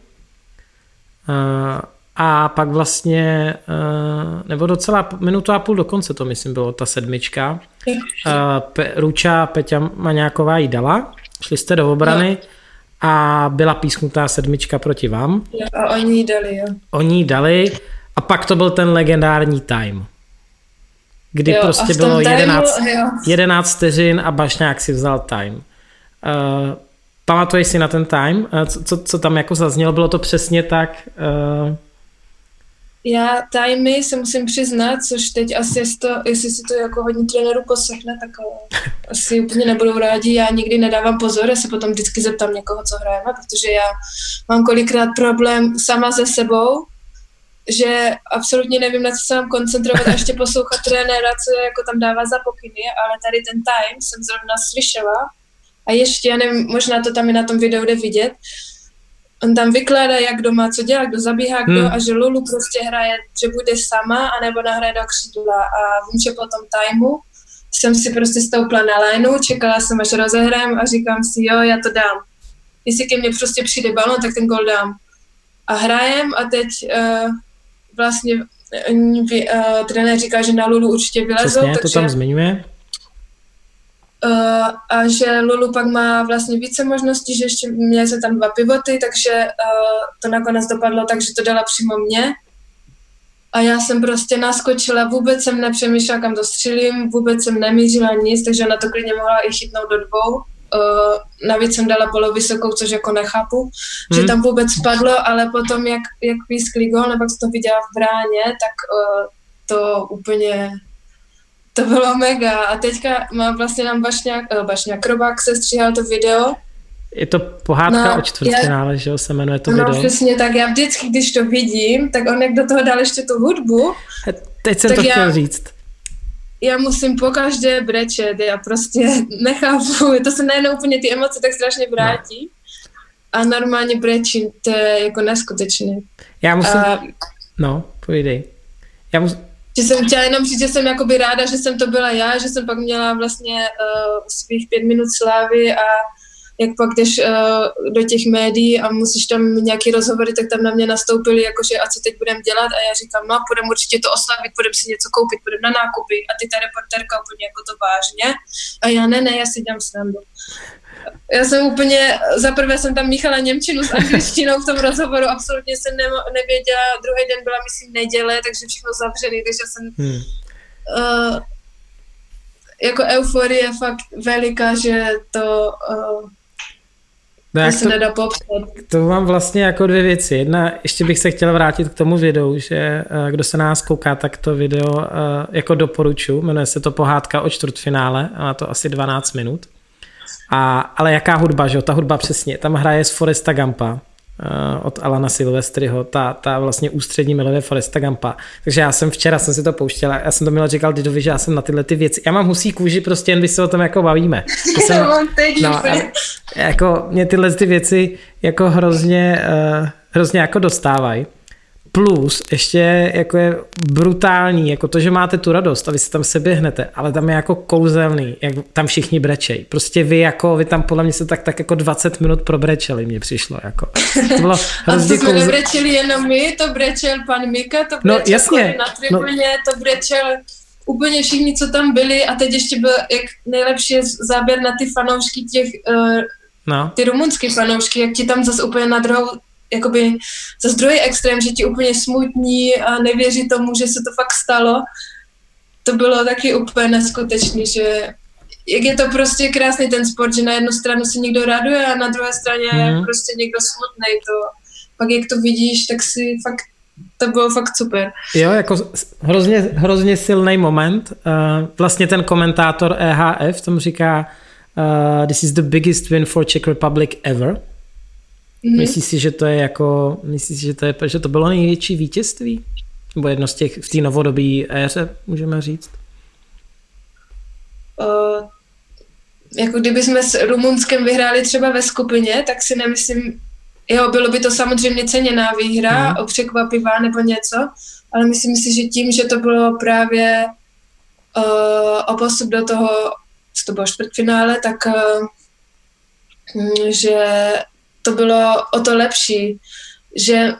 Uh, a pak vlastně, eh, nebo docela minutu a půl do konce to myslím bylo, ta sedmička. Eh, Pe, Ruča Peťa Maňáková jí dala, šli jste do obrany a byla písknutá sedmička proti vám. A oni jí dali, jo. Oni jí dali a pak to byl ten legendární time. Kdy jo, prostě bylo 11, 11 vteřin a Bašňák si vzal time. Uh, pamatuješ si na ten time? Uh, co, co, co tam jako zaznělo? Bylo to přesně tak... Uh, já tajmy se musím přiznat, což teď asi jest to, jestli si to jako hodně trenéru poslechne, tak eh, asi úplně nebudou rádi. Já nikdy nedávám pozor, já se potom vždycky zeptám někoho, co hrajeme, protože já mám kolikrát problém sama se sebou, že absolutně nevím, na co se mám koncentrovat a ještě poslouchat trenéra, co jako tam dává za pokyny, ale tady ten time jsem zrovna slyšela a ještě, já nevím, možná to tam i na tom videu jde vidět, on tam vykládá, jak kdo má co dělat, kdo zabíhá, kdo hmm. a že Lulu prostě hraje, že bude sama, anebo nahraje do křídla a vím, že po tom timeu jsem si prostě stoupla na lineu, čekala jsem, až rozehrajem a říkám si, jo, já to dám. Jestli ke mně prostě přijde balon, tak ten gol dám. A hrajem a teď uh, vlastně uh, trenér říká, že na Lulu určitě vylezou. Přesně, takže, to tam zmiňuje. Uh, a že Lulu pak má vlastně více možností, že ještě měli se tam dva pivoty, takže uh, to nakonec dopadlo tak, že to dala přímo mě. A já jsem prostě naskočila, vůbec jsem nepřemýšlela, kam to střílím, vůbec jsem nemířila nic, takže ona to klidně mohla i chytnout do dvou. Uh, navíc jsem dala polovysokou, což jako nechápu, hmm. že tam vůbec spadlo, ale potom, jak, jak pískli gol, nebo jak to viděla v bráně, tak uh, to úplně to bylo mega a teďka má vlastně nám Bašňák, eh, Bašňák Krobák se stříhal to video. Je to pohádka no, o čtvrtfinále, že jo, se jmenuje to no, video. No přesně tak, já vždycky, když to vidím, tak on jak do toho dal ještě tu hudbu. Teď jsem to já, chtěl říct. Já musím pokaždé brečet, já prostě nechápu, to se najednou úplně ty emoce tak strašně vrátí. No. A normálně brečím, to je jako neskutečné. Já musím, a, no, pojdej. Já musím, že jsem chtěla jenom říct, že jsem jakoby ráda, že jsem to byla já, že jsem pak měla vlastně uh, svých pět minut slávy a jak pak jdeš uh, do těch médií a musíš tam nějaký rozhovory, tak tam na mě nastoupili, jakože a co teď budeme dělat? A já říkám, no půjdeme určitě to oslavit, půjdeme si něco koupit, půjdeme na nákupy. A ty ta reportérka úplně jako to vážně. A já ne, ne, já si dělám srandu já jsem úplně, zaprvé jsem tam míchala Němčinu s angličtinou v tom rozhovoru, absolutně jsem ne, nevěděla, druhý den byla, myslím, neděle, takže všechno zavřený, takže jsem hmm. uh, jako euforie fakt veliká, že to uh, No, to se to, nedá popsat. To mám vlastně jako dvě věci. Jedna, ještě bych se chtěl vrátit k tomu videu, že uh, kdo se nás kouká, tak to video jako doporučuji. Jmenuje se to Pohádka o čtvrtfinále a má to asi 12 minut. A, ale jaká hudba, že jo? Ta hudba přesně. Tam hraje z Foresta Gampa uh, od Alana Silvestriho, ta, ta vlastně ústřední melodie Foresta Gampa. Takže já jsem včera jsem si to pouštěl já jsem to měl říkal Didovi, že já jsem na tyhle ty věci, já mám husí kůži prostě, jen když se o tom jako bavíme. Jsem, no, jako mě tyhle ty věci jako hrozně, uh, hrozně jako dostávají. Plus ještě jako je brutální, jako to, že máte tu radost a vy se tam se běhnete, ale tam je jako kouzelný, jak tam všichni brečej. Prostě vy jako, vy tam podle mě se tak, tak jako 20 minut probrečeli, mně přišlo jako. To bylo a to jsme kouzel... nebrečeli jenom my, to brečel pan Mika, to no, brečel no, jasně. na tribuně, no. to brečel úplně všichni, co tam byli a teď ještě byl jak nejlepší záběr na ty fanoušky těch, uh, no. ty rumunský fanoušky, jak ti tam zase úplně na druhou jakoby za druhý extrém, že ti úplně smutní a nevěří tomu, že se to fakt stalo. To bylo taky úplně neskutečný, že jak je to prostě krásný ten sport, že na jednu stranu se někdo raduje a na druhé straně mm. prostě někdo smutný. To, pak jak to vidíš, tak si fakt to bylo fakt super. Jo, jako hrozně, hrozně silný moment. Uh, vlastně ten komentátor EHF tomu říká, uh, this is the biggest win for Czech Republic ever. Mm-hmm. Myslíš si, že to je jako, myslíš si, že to je, že to bylo největší vítězství? Nebo jedno z těch v té novodobí éře, můžeme říct? Uh, jako kdyby jsme s Rumunskem vyhráli třeba ve skupině, tak si nemyslím, jo, bylo by to samozřejmě ceněná výhra, mm. překvapivá nebo něco, ale myslím si, že tím, že to bylo právě uh, o postup do toho, co to bylo čtvrtfinále, tak uh, že to bylo o to lepší, že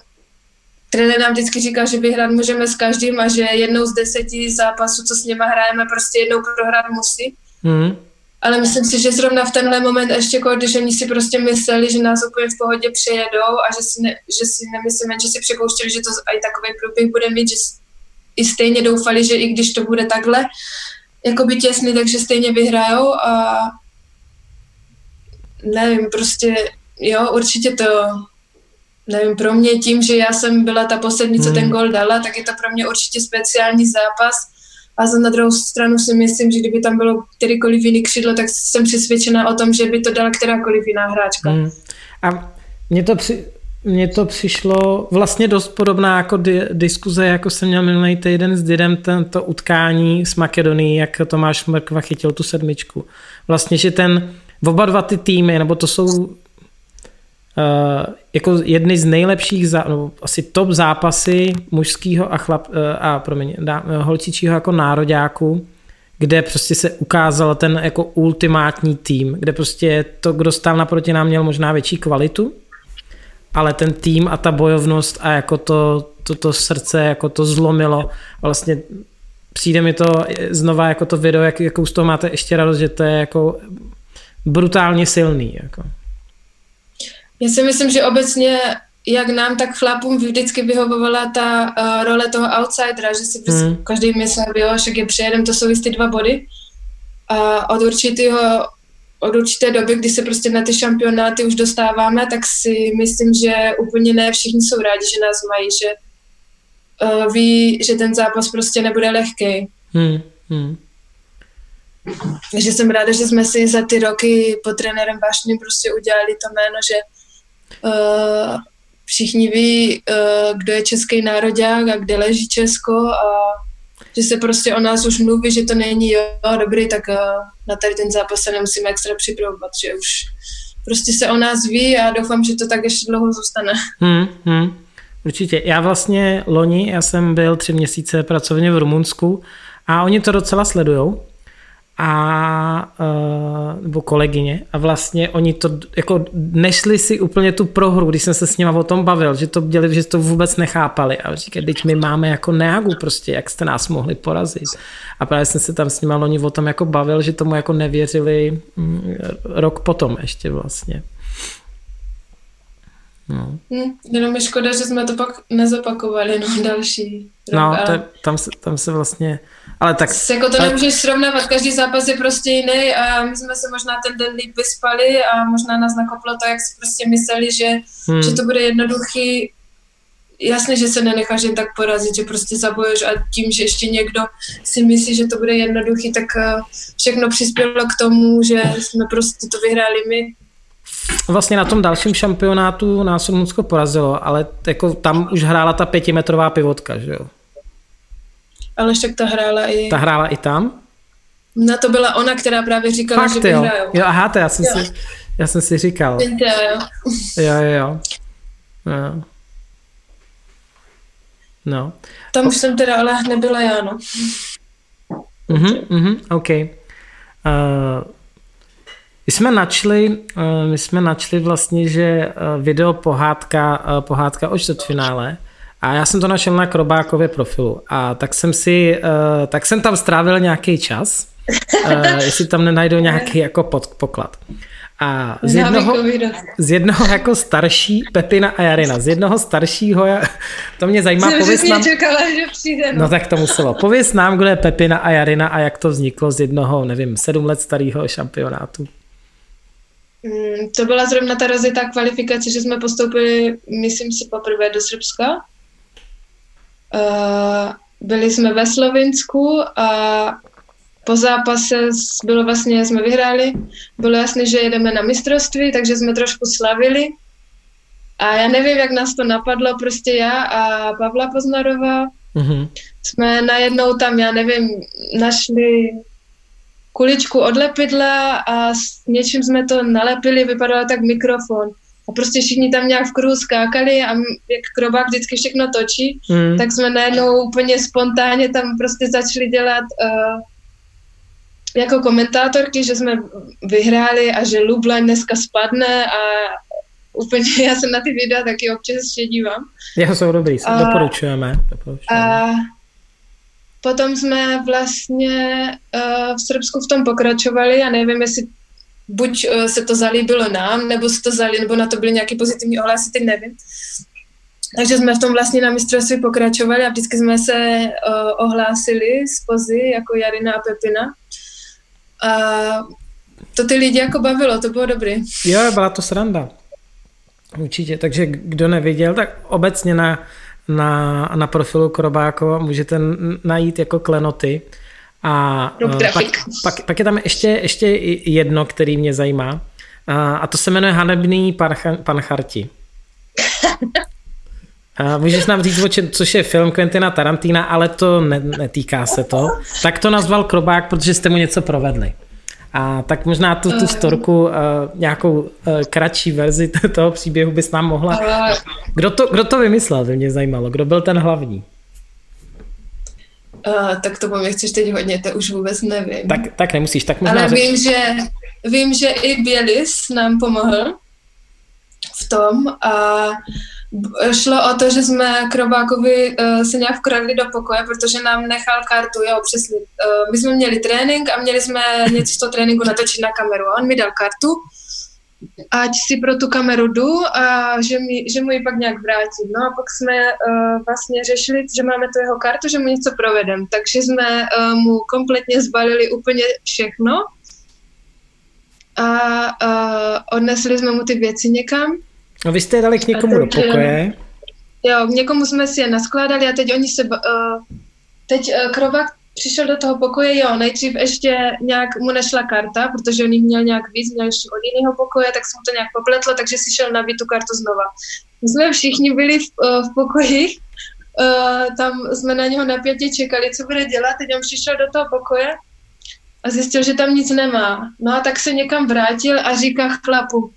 trenér nám vždycky říkal, že vyhrát můžeme s každým a že jednou z deseti zápasů, co s něma hrajeme, prostě jednou prohrát musí. Mm ale myslím si, že zrovna v tenhle moment ještě, když oni si prostě mysleli, že nás úplně v pohodě přejedou a že si, ne, že si nemyslíme, že si připouštěli, že to i takový průběh bude mít, že i stejně doufali, že i když to bude takhle, jako by těsný, takže stejně vyhrajou a nevím, prostě jo, určitě to nevím, pro mě tím, že já jsem byla ta poslední, co ten hmm. gol dala, tak je to pro mě určitě speciální zápas a za na druhou stranu si myslím, že kdyby tam bylo kterýkoliv jiný křídlo, tak jsem přesvědčena o tom, že by to dala kterákoliv jiná hráčka. Hmm. A mně to, při, mně to přišlo vlastně dost podobná jako di, diskuze, jako jsem měl minulý týden s Didem tento utkání s Makedonií, jak Tomáš Mrkva chytil tu sedmičku. Vlastně, že ten oba dva ty týmy, nebo to jsou jako jedny z nejlepších, zá, no, asi top zápasy mužského a, chlap, uh, a promiň, dá, uh, holčičího jako nároďáku, kde prostě se ukázal ten jako ultimátní tým, kde prostě to, kdo stál naproti nám, měl možná větší kvalitu, ale ten tým a ta bojovnost a jako to, to, to srdce, jako to zlomilo. Vlastně přijde mi to znova jako to video, jak, jakou z toho máte ještě radost, že to je jako brutálně silný. Jako. Já si myslím, že obecně jak nám, tak chlapům vždycky vyhovovala ta uh, role toho outsidera, že si prostě hmm. každý myslel, jo, však je přijedem, to jsou ty dva body. A od určitého od určité doby, kdy se prostě na ty šampionáty už dostáváme, tak si myslím, že úplně ne všichni jsou rádi, že nás mají, že uh, ví, že ten zápas prostě nebude lehký. Hmm. Hmm. Takže jsem ráda, že jsme si za ty roky pod trenérem Vášny prostě udělali to jméno, že všichni ví, uh, kdo je český národák a kde leží Česko a že se prostě o nás už mluví, že to není jo, dobrý, tak uh, na tady ten zápas se nemusíme extra připravovat, že už prostě se o nás ví a doufám, že to tak ještě dlouho zůstane. Hmm, hmm. Určitě. Já vlastně loni, já jsem byl tři měsíce pracovně v Rumunsku a oni to docela sledujou a uh, nebo kolegyně a vlastně oni to jako nešli si úplně tu prohru, když jsem se s nima o tom bavil, že to děli, že to vůbec nechápali a říkali, teď my máme jako neagu prostě, jak jste nás mohli porazit a právě jsem se tam s nima oni o tom jako bavil, že tomu jako nevěřili mm, rok potom ještě vlastně. No. Hmm, jenom je škoda, že jsme to pak nezopakovali, no další rok, No, ale... to, tam, se, tam se vlastně ale tak... Jako to nemůžeš srovnávat, každý zápas je prostě jiný a my jsme se možná ten den líp vyspali a možná nás nakoplo to, jak si prostě mysleli, že, hmm. že to bude jednoduchý. Jasně, že se nenecháš jen tak porazit, že prostě zaboješ a tím, že ještě někdo si myslí, že to bude jednoduchý, tak eh, všechno přispělo k tomu, že jsme prostě to vyhráli my. Vlastně na tom dalším šampionátu nás Rumunsko porazilo, ale jako tam už hrála ta pětimetrová pivotka, že jo? Ale však ta hrála i... Ta hrála i tam? Na to byla ona, která právě říkala, Fakt, že jo. vyhrajou. Jo, aha, to já jsem, jo. si, já jsem si říkal. Vinta, jo. jo, jo, jo. No. no. Tam už jsem teda ale nebyla já, no. Mhm, mhm, OK. Uh, my jsme načli, uh, my jsme načli vlastně, že uh, video pohádka, uh, pohádka o čtvrtfinále a já jsem to našel na Krobákově profilu a tak jsem si, uh, tak jsem tam strávil nějaký čas, uh, jestli tam nenajdu nějaký jako pod, poklad. A z jednoho, z jednoho jako starší Pepina a Jarina, z jednoho staršího, to mě zajímá, jsem pověs nám... Čekala, že přijde, no. no tak to muselo. Pověs nám, kdo je Pepina a Jarina a jak to vzniklo z jednoho, nevím, sedm let starého šampionátu. Mm, to byla zrovna ta rozjetá kvalifikace, že jsme postoupili, myslím si, poprvé do Srbska byli jsme ve Slovinsku a po zápase bylo vlastně, jsme vyhráli, bylo jasné, že jedeme na mistrovství, takže jsme trošku slavili. A já nevím, jak nás to napadlo, prostě já a Pavla Poznarová mm-hmm. jsme najednou tam, já nevím, našli kuličku od lepidla a s něčím jsme to nalepili, vypadalo tak mikrofon. A prostě všichni tam nějak v kruhu skákali a jak krobák vždycky všechno točí, mm. tak jsme najednou úplně spontánně tam prostě začali dělat uh, jako komentátorky, že jsme vyhráli a že Lublin dneska spadne a úplně já se na ty videa taky občas ještě dívám. Já jsou dobrý, a, doporučujeme, doporučujeme. A potom jsme vlastně uh, v Srbsku v tom pokračovali a nevím, jestli buď uh, se to zalíbilo nám, nebo se to zalí, nebo na to byly nějaké pozitivní ohlasy, teď nevím. Takže jsme v tom vlastně na mistrovství pokračovali a vždycky jsme se uh, ohlásili z pozy jako Jarina a Pepina. A to ty lidi jako bavilo, to bylo dobrý. Jo, byla to sranda. Určitě, takže kdo neviděl, tak obecně na, na, na profilu Krobákova můžete najít jako klenoty. A eh, pak, pak, pak je tam ještě, ještě jedno, který mě zajímá. A, a to se jmenuje Hanebný pancharti. A můžeš nám říct, čem, což je film Quentina Tarantina, ale to ne, netýká se to. Tak to nazval Krobák, protože jste mu něco provedli. A tak možná tu, tu storku, uh, nějakou uh, kratší verzi toho příběhu bys nám mohla... Kdo to, kdo to vymyslel, by mě zajímalo. Kdo byl ten hlavní? Uh, tak to po mě chceš teď hodně, to už vůbec nevím. Tak, tak nemusíš, tak možná Ale řek... vím, že, vím, že i Bělis nám pomohl v tom a šlo o to, že jsme Krobákovi uh, se nějak vkradli do pokoje, protože nám nechal kartu, jo, přesně. Uh, my jsme měli trénink a měli jsme něco z toho tréninku natočit na kameru a on mi dal kartu, ať si pro tu kameru jdu a že, mi, že mu ji pak nějak vrátím. No a pak jsme uh, vlastně řešili, že máme tu jeho kartu, že mu něco provedem. Takže jsme uh, mu kompletně zbalili úplně všechno a uh, odnesli jsme mu ty věci někam No vy jste je dali k někomu do pokoje. Jo, k někomu jsme si je naskládali a teď oni se, uh, teď uh, Krovak přišel do toho pokoje, jo, nejdřív ještě nějak mu nešla karta, protože on měl nějak víc, měl ještě od jiného pokoje, tak jsem to nějak popletlo, takže si šel nabít tu kartu znova. My jsme všichni byli v, uh, v pokoji, uh, tam jsme na něho napětě čekali, co bude dělat, teď on přišel do toho pokoje a zjistil, že tam nic nemá. No a tak se někam vrátil a říká chlapu,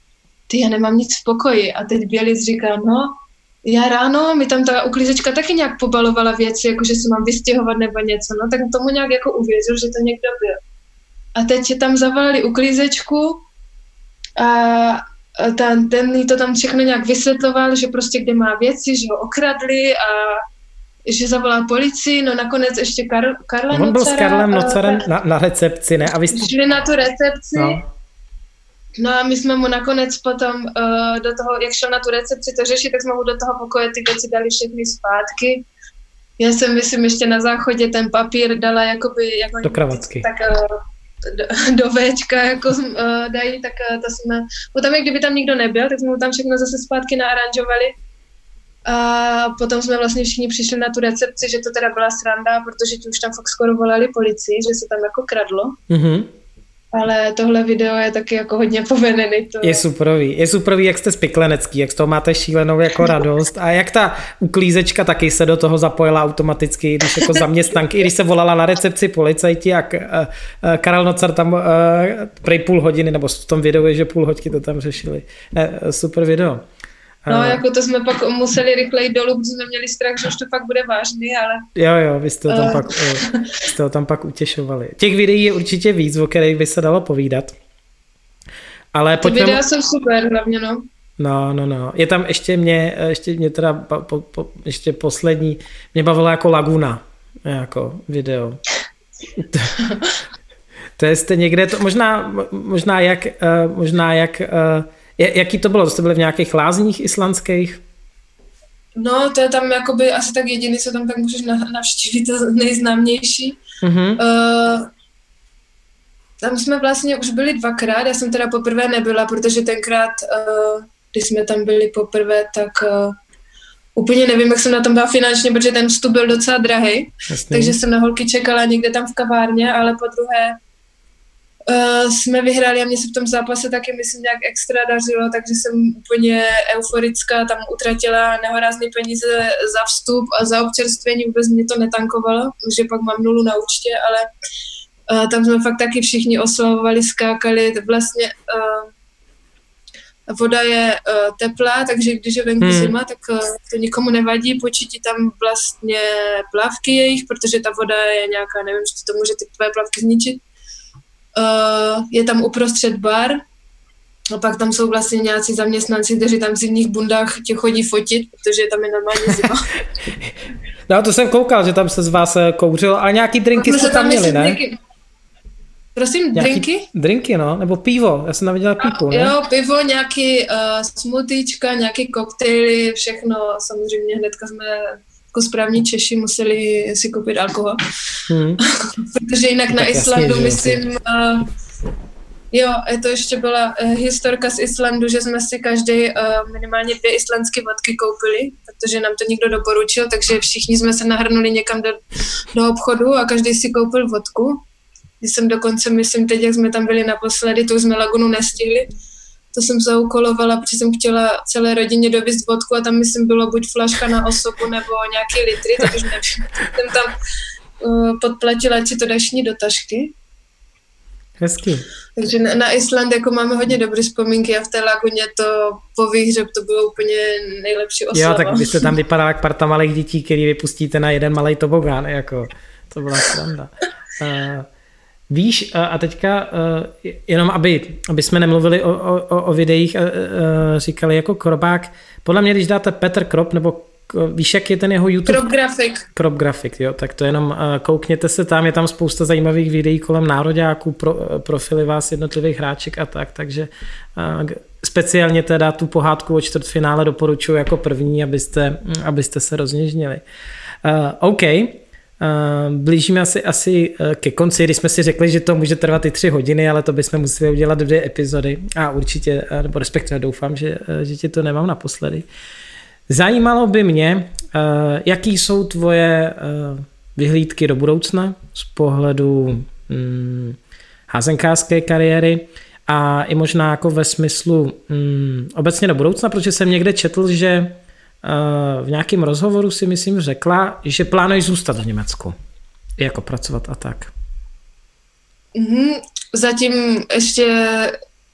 ty, já nemám nic v pokoji. A teď Bělic říká, no, já ráno, mi tam ta uklízečka taky nějak pobalovala věci, jako že se mám vystěhovat nebo něco, no, tak tomu nějak jako uvěřil, že to někdo byl. A teď tam zavolali uklízečku a ten, ten jí to tam všechno nějak vysvětloval, že prostě kde má věci, že ho okradli a že zavolal policii, no nakonec ještě Kar- Karla On byl s Karlem Nocarem na, na recepci, ne? A vy jste... Šli na tu recepci no. No a my jsme mu nakonec potom uh, do toho, jak šel na tu recepci to řešit, tak jsme mu do toho pokoje ty věci dali všechny zpátky. Já jsem, myslím, ještě na záchodě ten papír dala jakoby... Jako do kravacky. Tak, uh, do, do Včka jako uh, dají, tak uh, to jsme... Potom, jak kdyby tam nikdo nebyl, tak jsme mu tam všechno zase zpátky naaranžovali. A potom jsme vlastně všichni přišli na tu recepci, že to teda byla sranda, protože ti už tam fakt skoro volali policii, že se tam jako kradlo. Mm-hmm. Ale tohle video je taky jako hodně povedený. To... Je superový. Je superový, jak jste spiklenecký, jak z toho máte šílenou jako radost a jak ta uklízečka taky se do toho zapojila automaticky, když jako zaměstnanky, když se volala na recepci policajti a Karel Nocar tam uh, prej půl hodiny, nebo v tom videu je, že půl hodky to tam řešili. Super video. No, jako to jsme pak museli rychleji dolů, protože jsme měli strach, že už to pak bude vážný, ale... Jo, jo, vy jste ho tam, uh... pak, jste ho tam pak utěšovali. Těch videí je určitě víc, o kterých by se dalo povídat. Ale Ty pojďme... videa jsou super, hlavně, no. No, no, no. Je tam ještě mě, ještě mě teda, po, po, ještě poslední, mě bavila jako Laguna, jako video. to jste někde, to, možná, možná jak, možná jak Jaký to bylo? To jste byli v nějakých lázních islandských? No, to je tam jakoby asi tak jediný, co tam tak můžeš navštívit, to nejznámější. Mm-hmm. Uh, tam jsme vlastně už byli dvakrát, já jsem teda poprvé nebyla, protože tenkrát, uh, když jsme tam byli poprvé, tak uh, úplně nevím, jak jsem na tom byla finančně, protože ten vstup byl docela drahý, takže jsem na holky čekala někde tam v kavárně, ale po druhé uh, jsme vyhráli a mě se v tom zápase taky, myslím, nějak extra dařilo, takže jsem úplně euforická, tam utratila nehorázné peníze za vstup a za občerstvení, vůbec mě to netankovalo, že pak mám nulu na účtě, ale uh, tam jsme fakt taky všichni oslavovali, skákali, vlastně uh, voda je uh, teplá, takže když je venku hmm. zima, tak uh, to nikomu nevadí, počítí tam vlastně plavky jejich, protože ta voda je nějaká, nevím, že to může ty tvoje plavky zničit. Uh, je tam uprostřed bar, a pak tam jsou vlastně nějací zaměstnanci, kteří tam v zimních bundách tě chodí fotit, protože tam je normálně zima. no to jsem koukal, že tam se z vás kouřil, ale nějaký drinky jste tam měli, ne? Drinky, Prosím, nějaký drinky? Drinky, no, nebo pivo, já jsem tam viděla pivo, ne? Jo, pivo, nějaký uh, smutíčka, nějaký koktejly, všechno, samozřejmě hnedka jsme jako správní Češi museli si koupit alkohol, hmm. protože jinak tak na Islandu, jasně, myslím, uh, Jo, to ještě byla uh, historka z Islandu, že jsme si každý uh, minimálně dvě islandské vodky koupili, protože nám to někdo doporučil, takže všichni jsme se nahrnuli někam do, do obchodu a každý si koupil vodku. Když jsem dokonce, myslím teď, jak jsme tam byli naposledy, to jsme lagunu nestihli, to jsem zaukolovala, protože jsem chtěla celé rodině dovízt vodku a tam myslím bylo buď flaška na osobu nebo nějaký litry, tak už nevím. jsem tam uh, podplatila, si to daš do tašky. Hezky. Takže na, na Island jako máme hodně dobré vzpomínky a v té laguně to po výhře to bylo úplně nejlepší oslava. Jo, tak byste tam vypadala jak parta malých dětí, který vypustíte na jeden malý tobogán, jako to byla sranda. Uh, Víš, a teďka jenom, aby, aby jsme nemluvili o, o, o videích, říkali jako Kropák, podle mě, když dáte Petr Krop, nebo víš, jak je ten jeho YouTube? Crop Graphic. Crop Graphic, jo, tak to jenom koukněte se tam, je tam spousta zajímavých videí kolem nároďáků, pro, profily vás jednotlivých hráček a tak, takže speciálně teda tu pohádku o čtvrtfinále doporučuji jako první, abyste, abyste se rozněžnili. Uh, OK, blížíme asi, asi uh, ke konci, když jsme si řekli, že to může trvat i tři hodiny, ale to bychom museli udělat dvě epizody a určitě, uh, nebo respektive doufám, že, že ti to nemám naposledy. Zajímalo by mě, jaký jsou tvoje vyhlídky do budoucna z pohledu um, házenkářské kariéry a i možná jako ve smyslu um, obecně do budoucna, protože jsem někde četl, že Eh, v nějakém rozhovoru si myslím řekla, že plánuješ zůstat v Německu. Jako pracovat a tak. Mm-hmm. Zatím ještě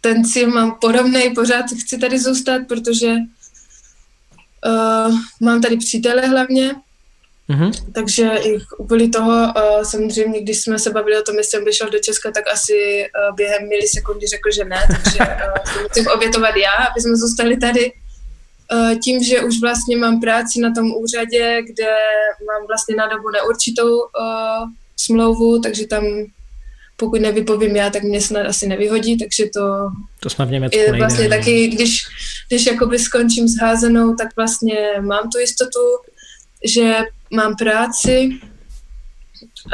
ten cíl mám podobný, pořád chci tady zůstat, protože uh, mám tady přítele hlavně, mm-hmm. takže i kvůli toho uh, samozřejmě, když jsme se bavili o tom, jestli jsem vyšel do Česka, tak asi uh, během milisekundy řekl, že ne, takže uh, musím obětovat já, aby jsme zůstali tady. Eh, tím, že už vlastně mám práci na tom úřadě, kde mám vlastně na dobu neurčitou uh, smlouvu, takže tam pokud nevypovím já, tak mě snad asi nevyhodí, takže to, to jsme v Německu je vlastně nejde, taky, když, když jakoby skončím s házenou, tak vlastně mám tu jistotu, že mám práci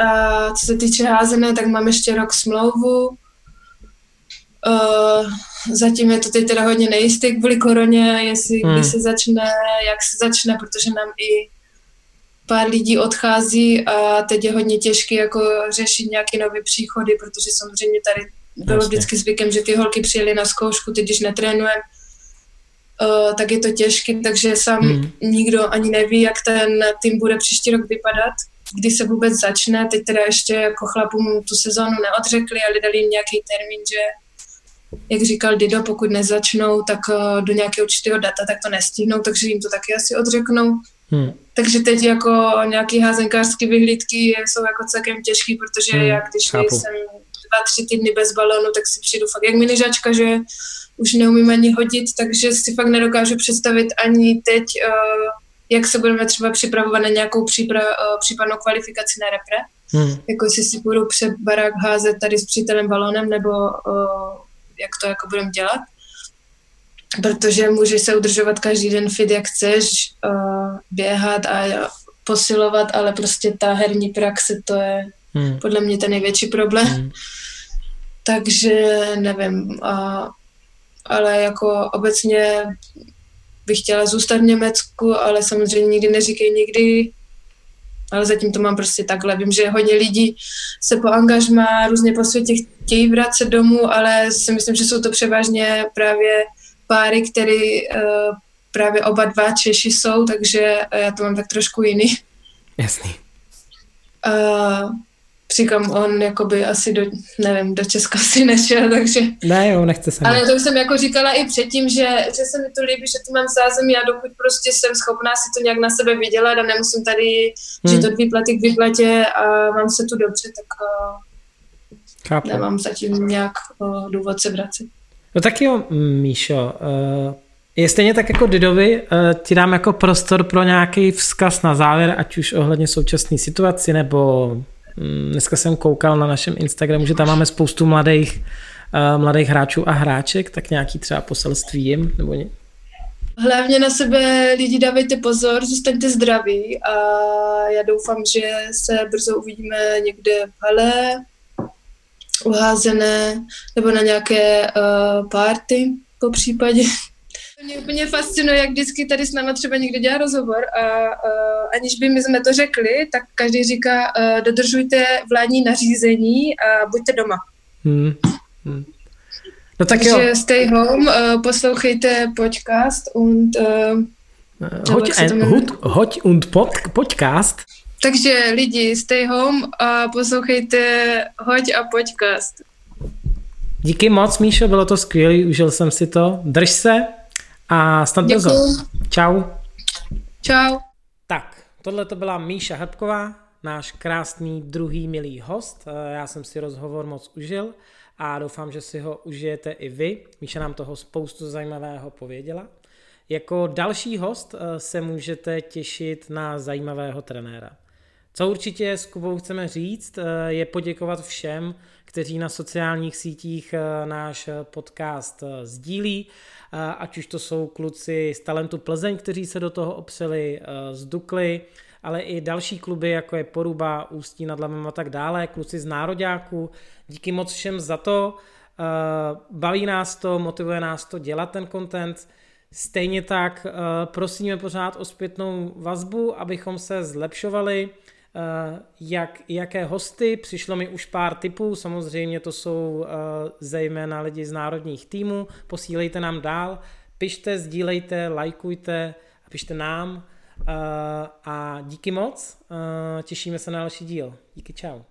a co se týče házené, tak mám ještě rok smlouvu. Uh, zatím je to teď teda hodně nejisté kvůli koroně, jestli hmm. kdy se začne, jak se začne, protože nám i pár lidí odchází a teď je hodně těžké jako řešit nějaké nové příchody, protože samozřejmě tady bylo Jasně. vždycky zvykem, že ty holky přijeli na zkoušku, teď když netrénujeme, uh, tak je to těžké, takže sám hmm. nikdo ani neví, jak ten tým bude příští rok vypadat, kdy se vůbec začne. Teď teda ještě jako chlapům tu sezónu neodřekli, ale dali jim nějaký termín, že jak říkal Dido, pokud nezačnou, tak uh, do nějakého určitého data, tak to nestihnou, takže jim to taky asi odřeknou. Hmm. Takže teď jako nějaký házenkářské vyhlídky jsou jako celkem těžký, protože hmm. já když Chápu. jsem dva, tři týdny bez balonu, tak si přijdu fakt jak minižačka, že už neumím ani hodit, takže si fakt nedokážu představit ani teď, uh, jak se budeme třeba připravovat na nějakou přípra, uh, případnou kvalifikaci na repre. Hmm. Jako jestli si budu před barák házet tady s přítelem balonem, nebo jak to jako budeme dělat. Protože můžeš se udržovat každý den fit, jak chceš, uh, běhat a posilovat, ale prostě ta herní praxe, to je hmm. podle mě ten největší problém. Hmm. Takže nevím, uh, ale jako obecně bych chtěla zůstat v Německu, ale samozřejmě nikdy neříkej nikdy, ale zatím to mám prostě takhle. Vím, že hodně lidí se po angažmá různě po světě chtějí vracet domů, ale si myslím, že jsou to převážně právě páry, které uh, právě oba dva Češi jsou, takže já to mám tak trošku jiný. Jasný. Uh, říkám, on jakoby asi do, nevím, do Česka si nešel, takže... Ne, jo, nechce se. Ale to už jsem jako říkala i předtím, že, že se mi to líbí, že tu mám zázemí a dokud prostě jsem schopná si to nějak na sebe vydělat a nemusím tady hmm. žít od výplaty k výplatě a mám se tu dobře, tak uh, Chápu. nemám zatím nějak uh, důvod se vracet. No tak jo, Míšo, uh, je stejně tak jako Didovi, uh, ti dám jako prostor pro nějaký vzkaz na závěr, ať už ohledně současné situaci, nebo dneska jsem koukal na našem Instagramu, že tam máme spoustu mladých, uh, mladých hráčů a hráček, tak nějaký třeba poselství jim, nebo ně... Hlavně na sebe lidi dávejte pozor, zůstaňte zdraví a já doufám, že se brzo uvidíme někde v hale, uházené nebo na nějaké uh, party po případě. Mě úplně fascinuje, jak vždycky tady s náma třeba někdo dělá rozhovor a uh, aniž by my jsme to řekli, tak každý říká, uh, dodržujte vládní nařízení a buďte doma. Hmm. Hmm. No tak Takže jo. stay home, uh, poslouchejte podcast und uh, hoď, hoď, hoď und pod, podcast. Takže lidi, stay home a poslouchejte Hoď a podcast. Díky moc, Míšo, bylo to skvělé, užil jsem si to. Drž se a snad brzo. Čau. Čau. Tak, tohle to byla Míša Hrbková, náš krásný druhý milý host. Eh, já jsem si rozhovor moc užil a doufám, že si ho užijete i vy. Míša nám toho spoustu zajímavého pověděla. Jako další host eh, se můžete těšit na zajímavého trenéra. Co určitě s Kubou chceme říct, eh, je poděkovat všem, kteří na sociálních sítích eh, náš podcast eh, sdílí, ať už to jsou kluci z Talentu Plzeň, kteří se do toho opřeli z Dukly, ale i další kluby, jako je Poruba, Ústí nad Labem a tak dále, kluci z Nároďáku. Díky moc všem za to. Baví nás to, motivuje nás to dělat ten content. Stejně tak prosíme pořád o zpětnou vazbu, abychom se zlepšovali. Eh, jak, jaké hosty, přišlo mi už pár typů, samozřejmě to jsou eh, zejména lidi z národních týmů, posílejte nám dál, pište, sdílejte, lajkujte pište nám. Eh, a díky moc, těšíme se na další díl. Díky, čau.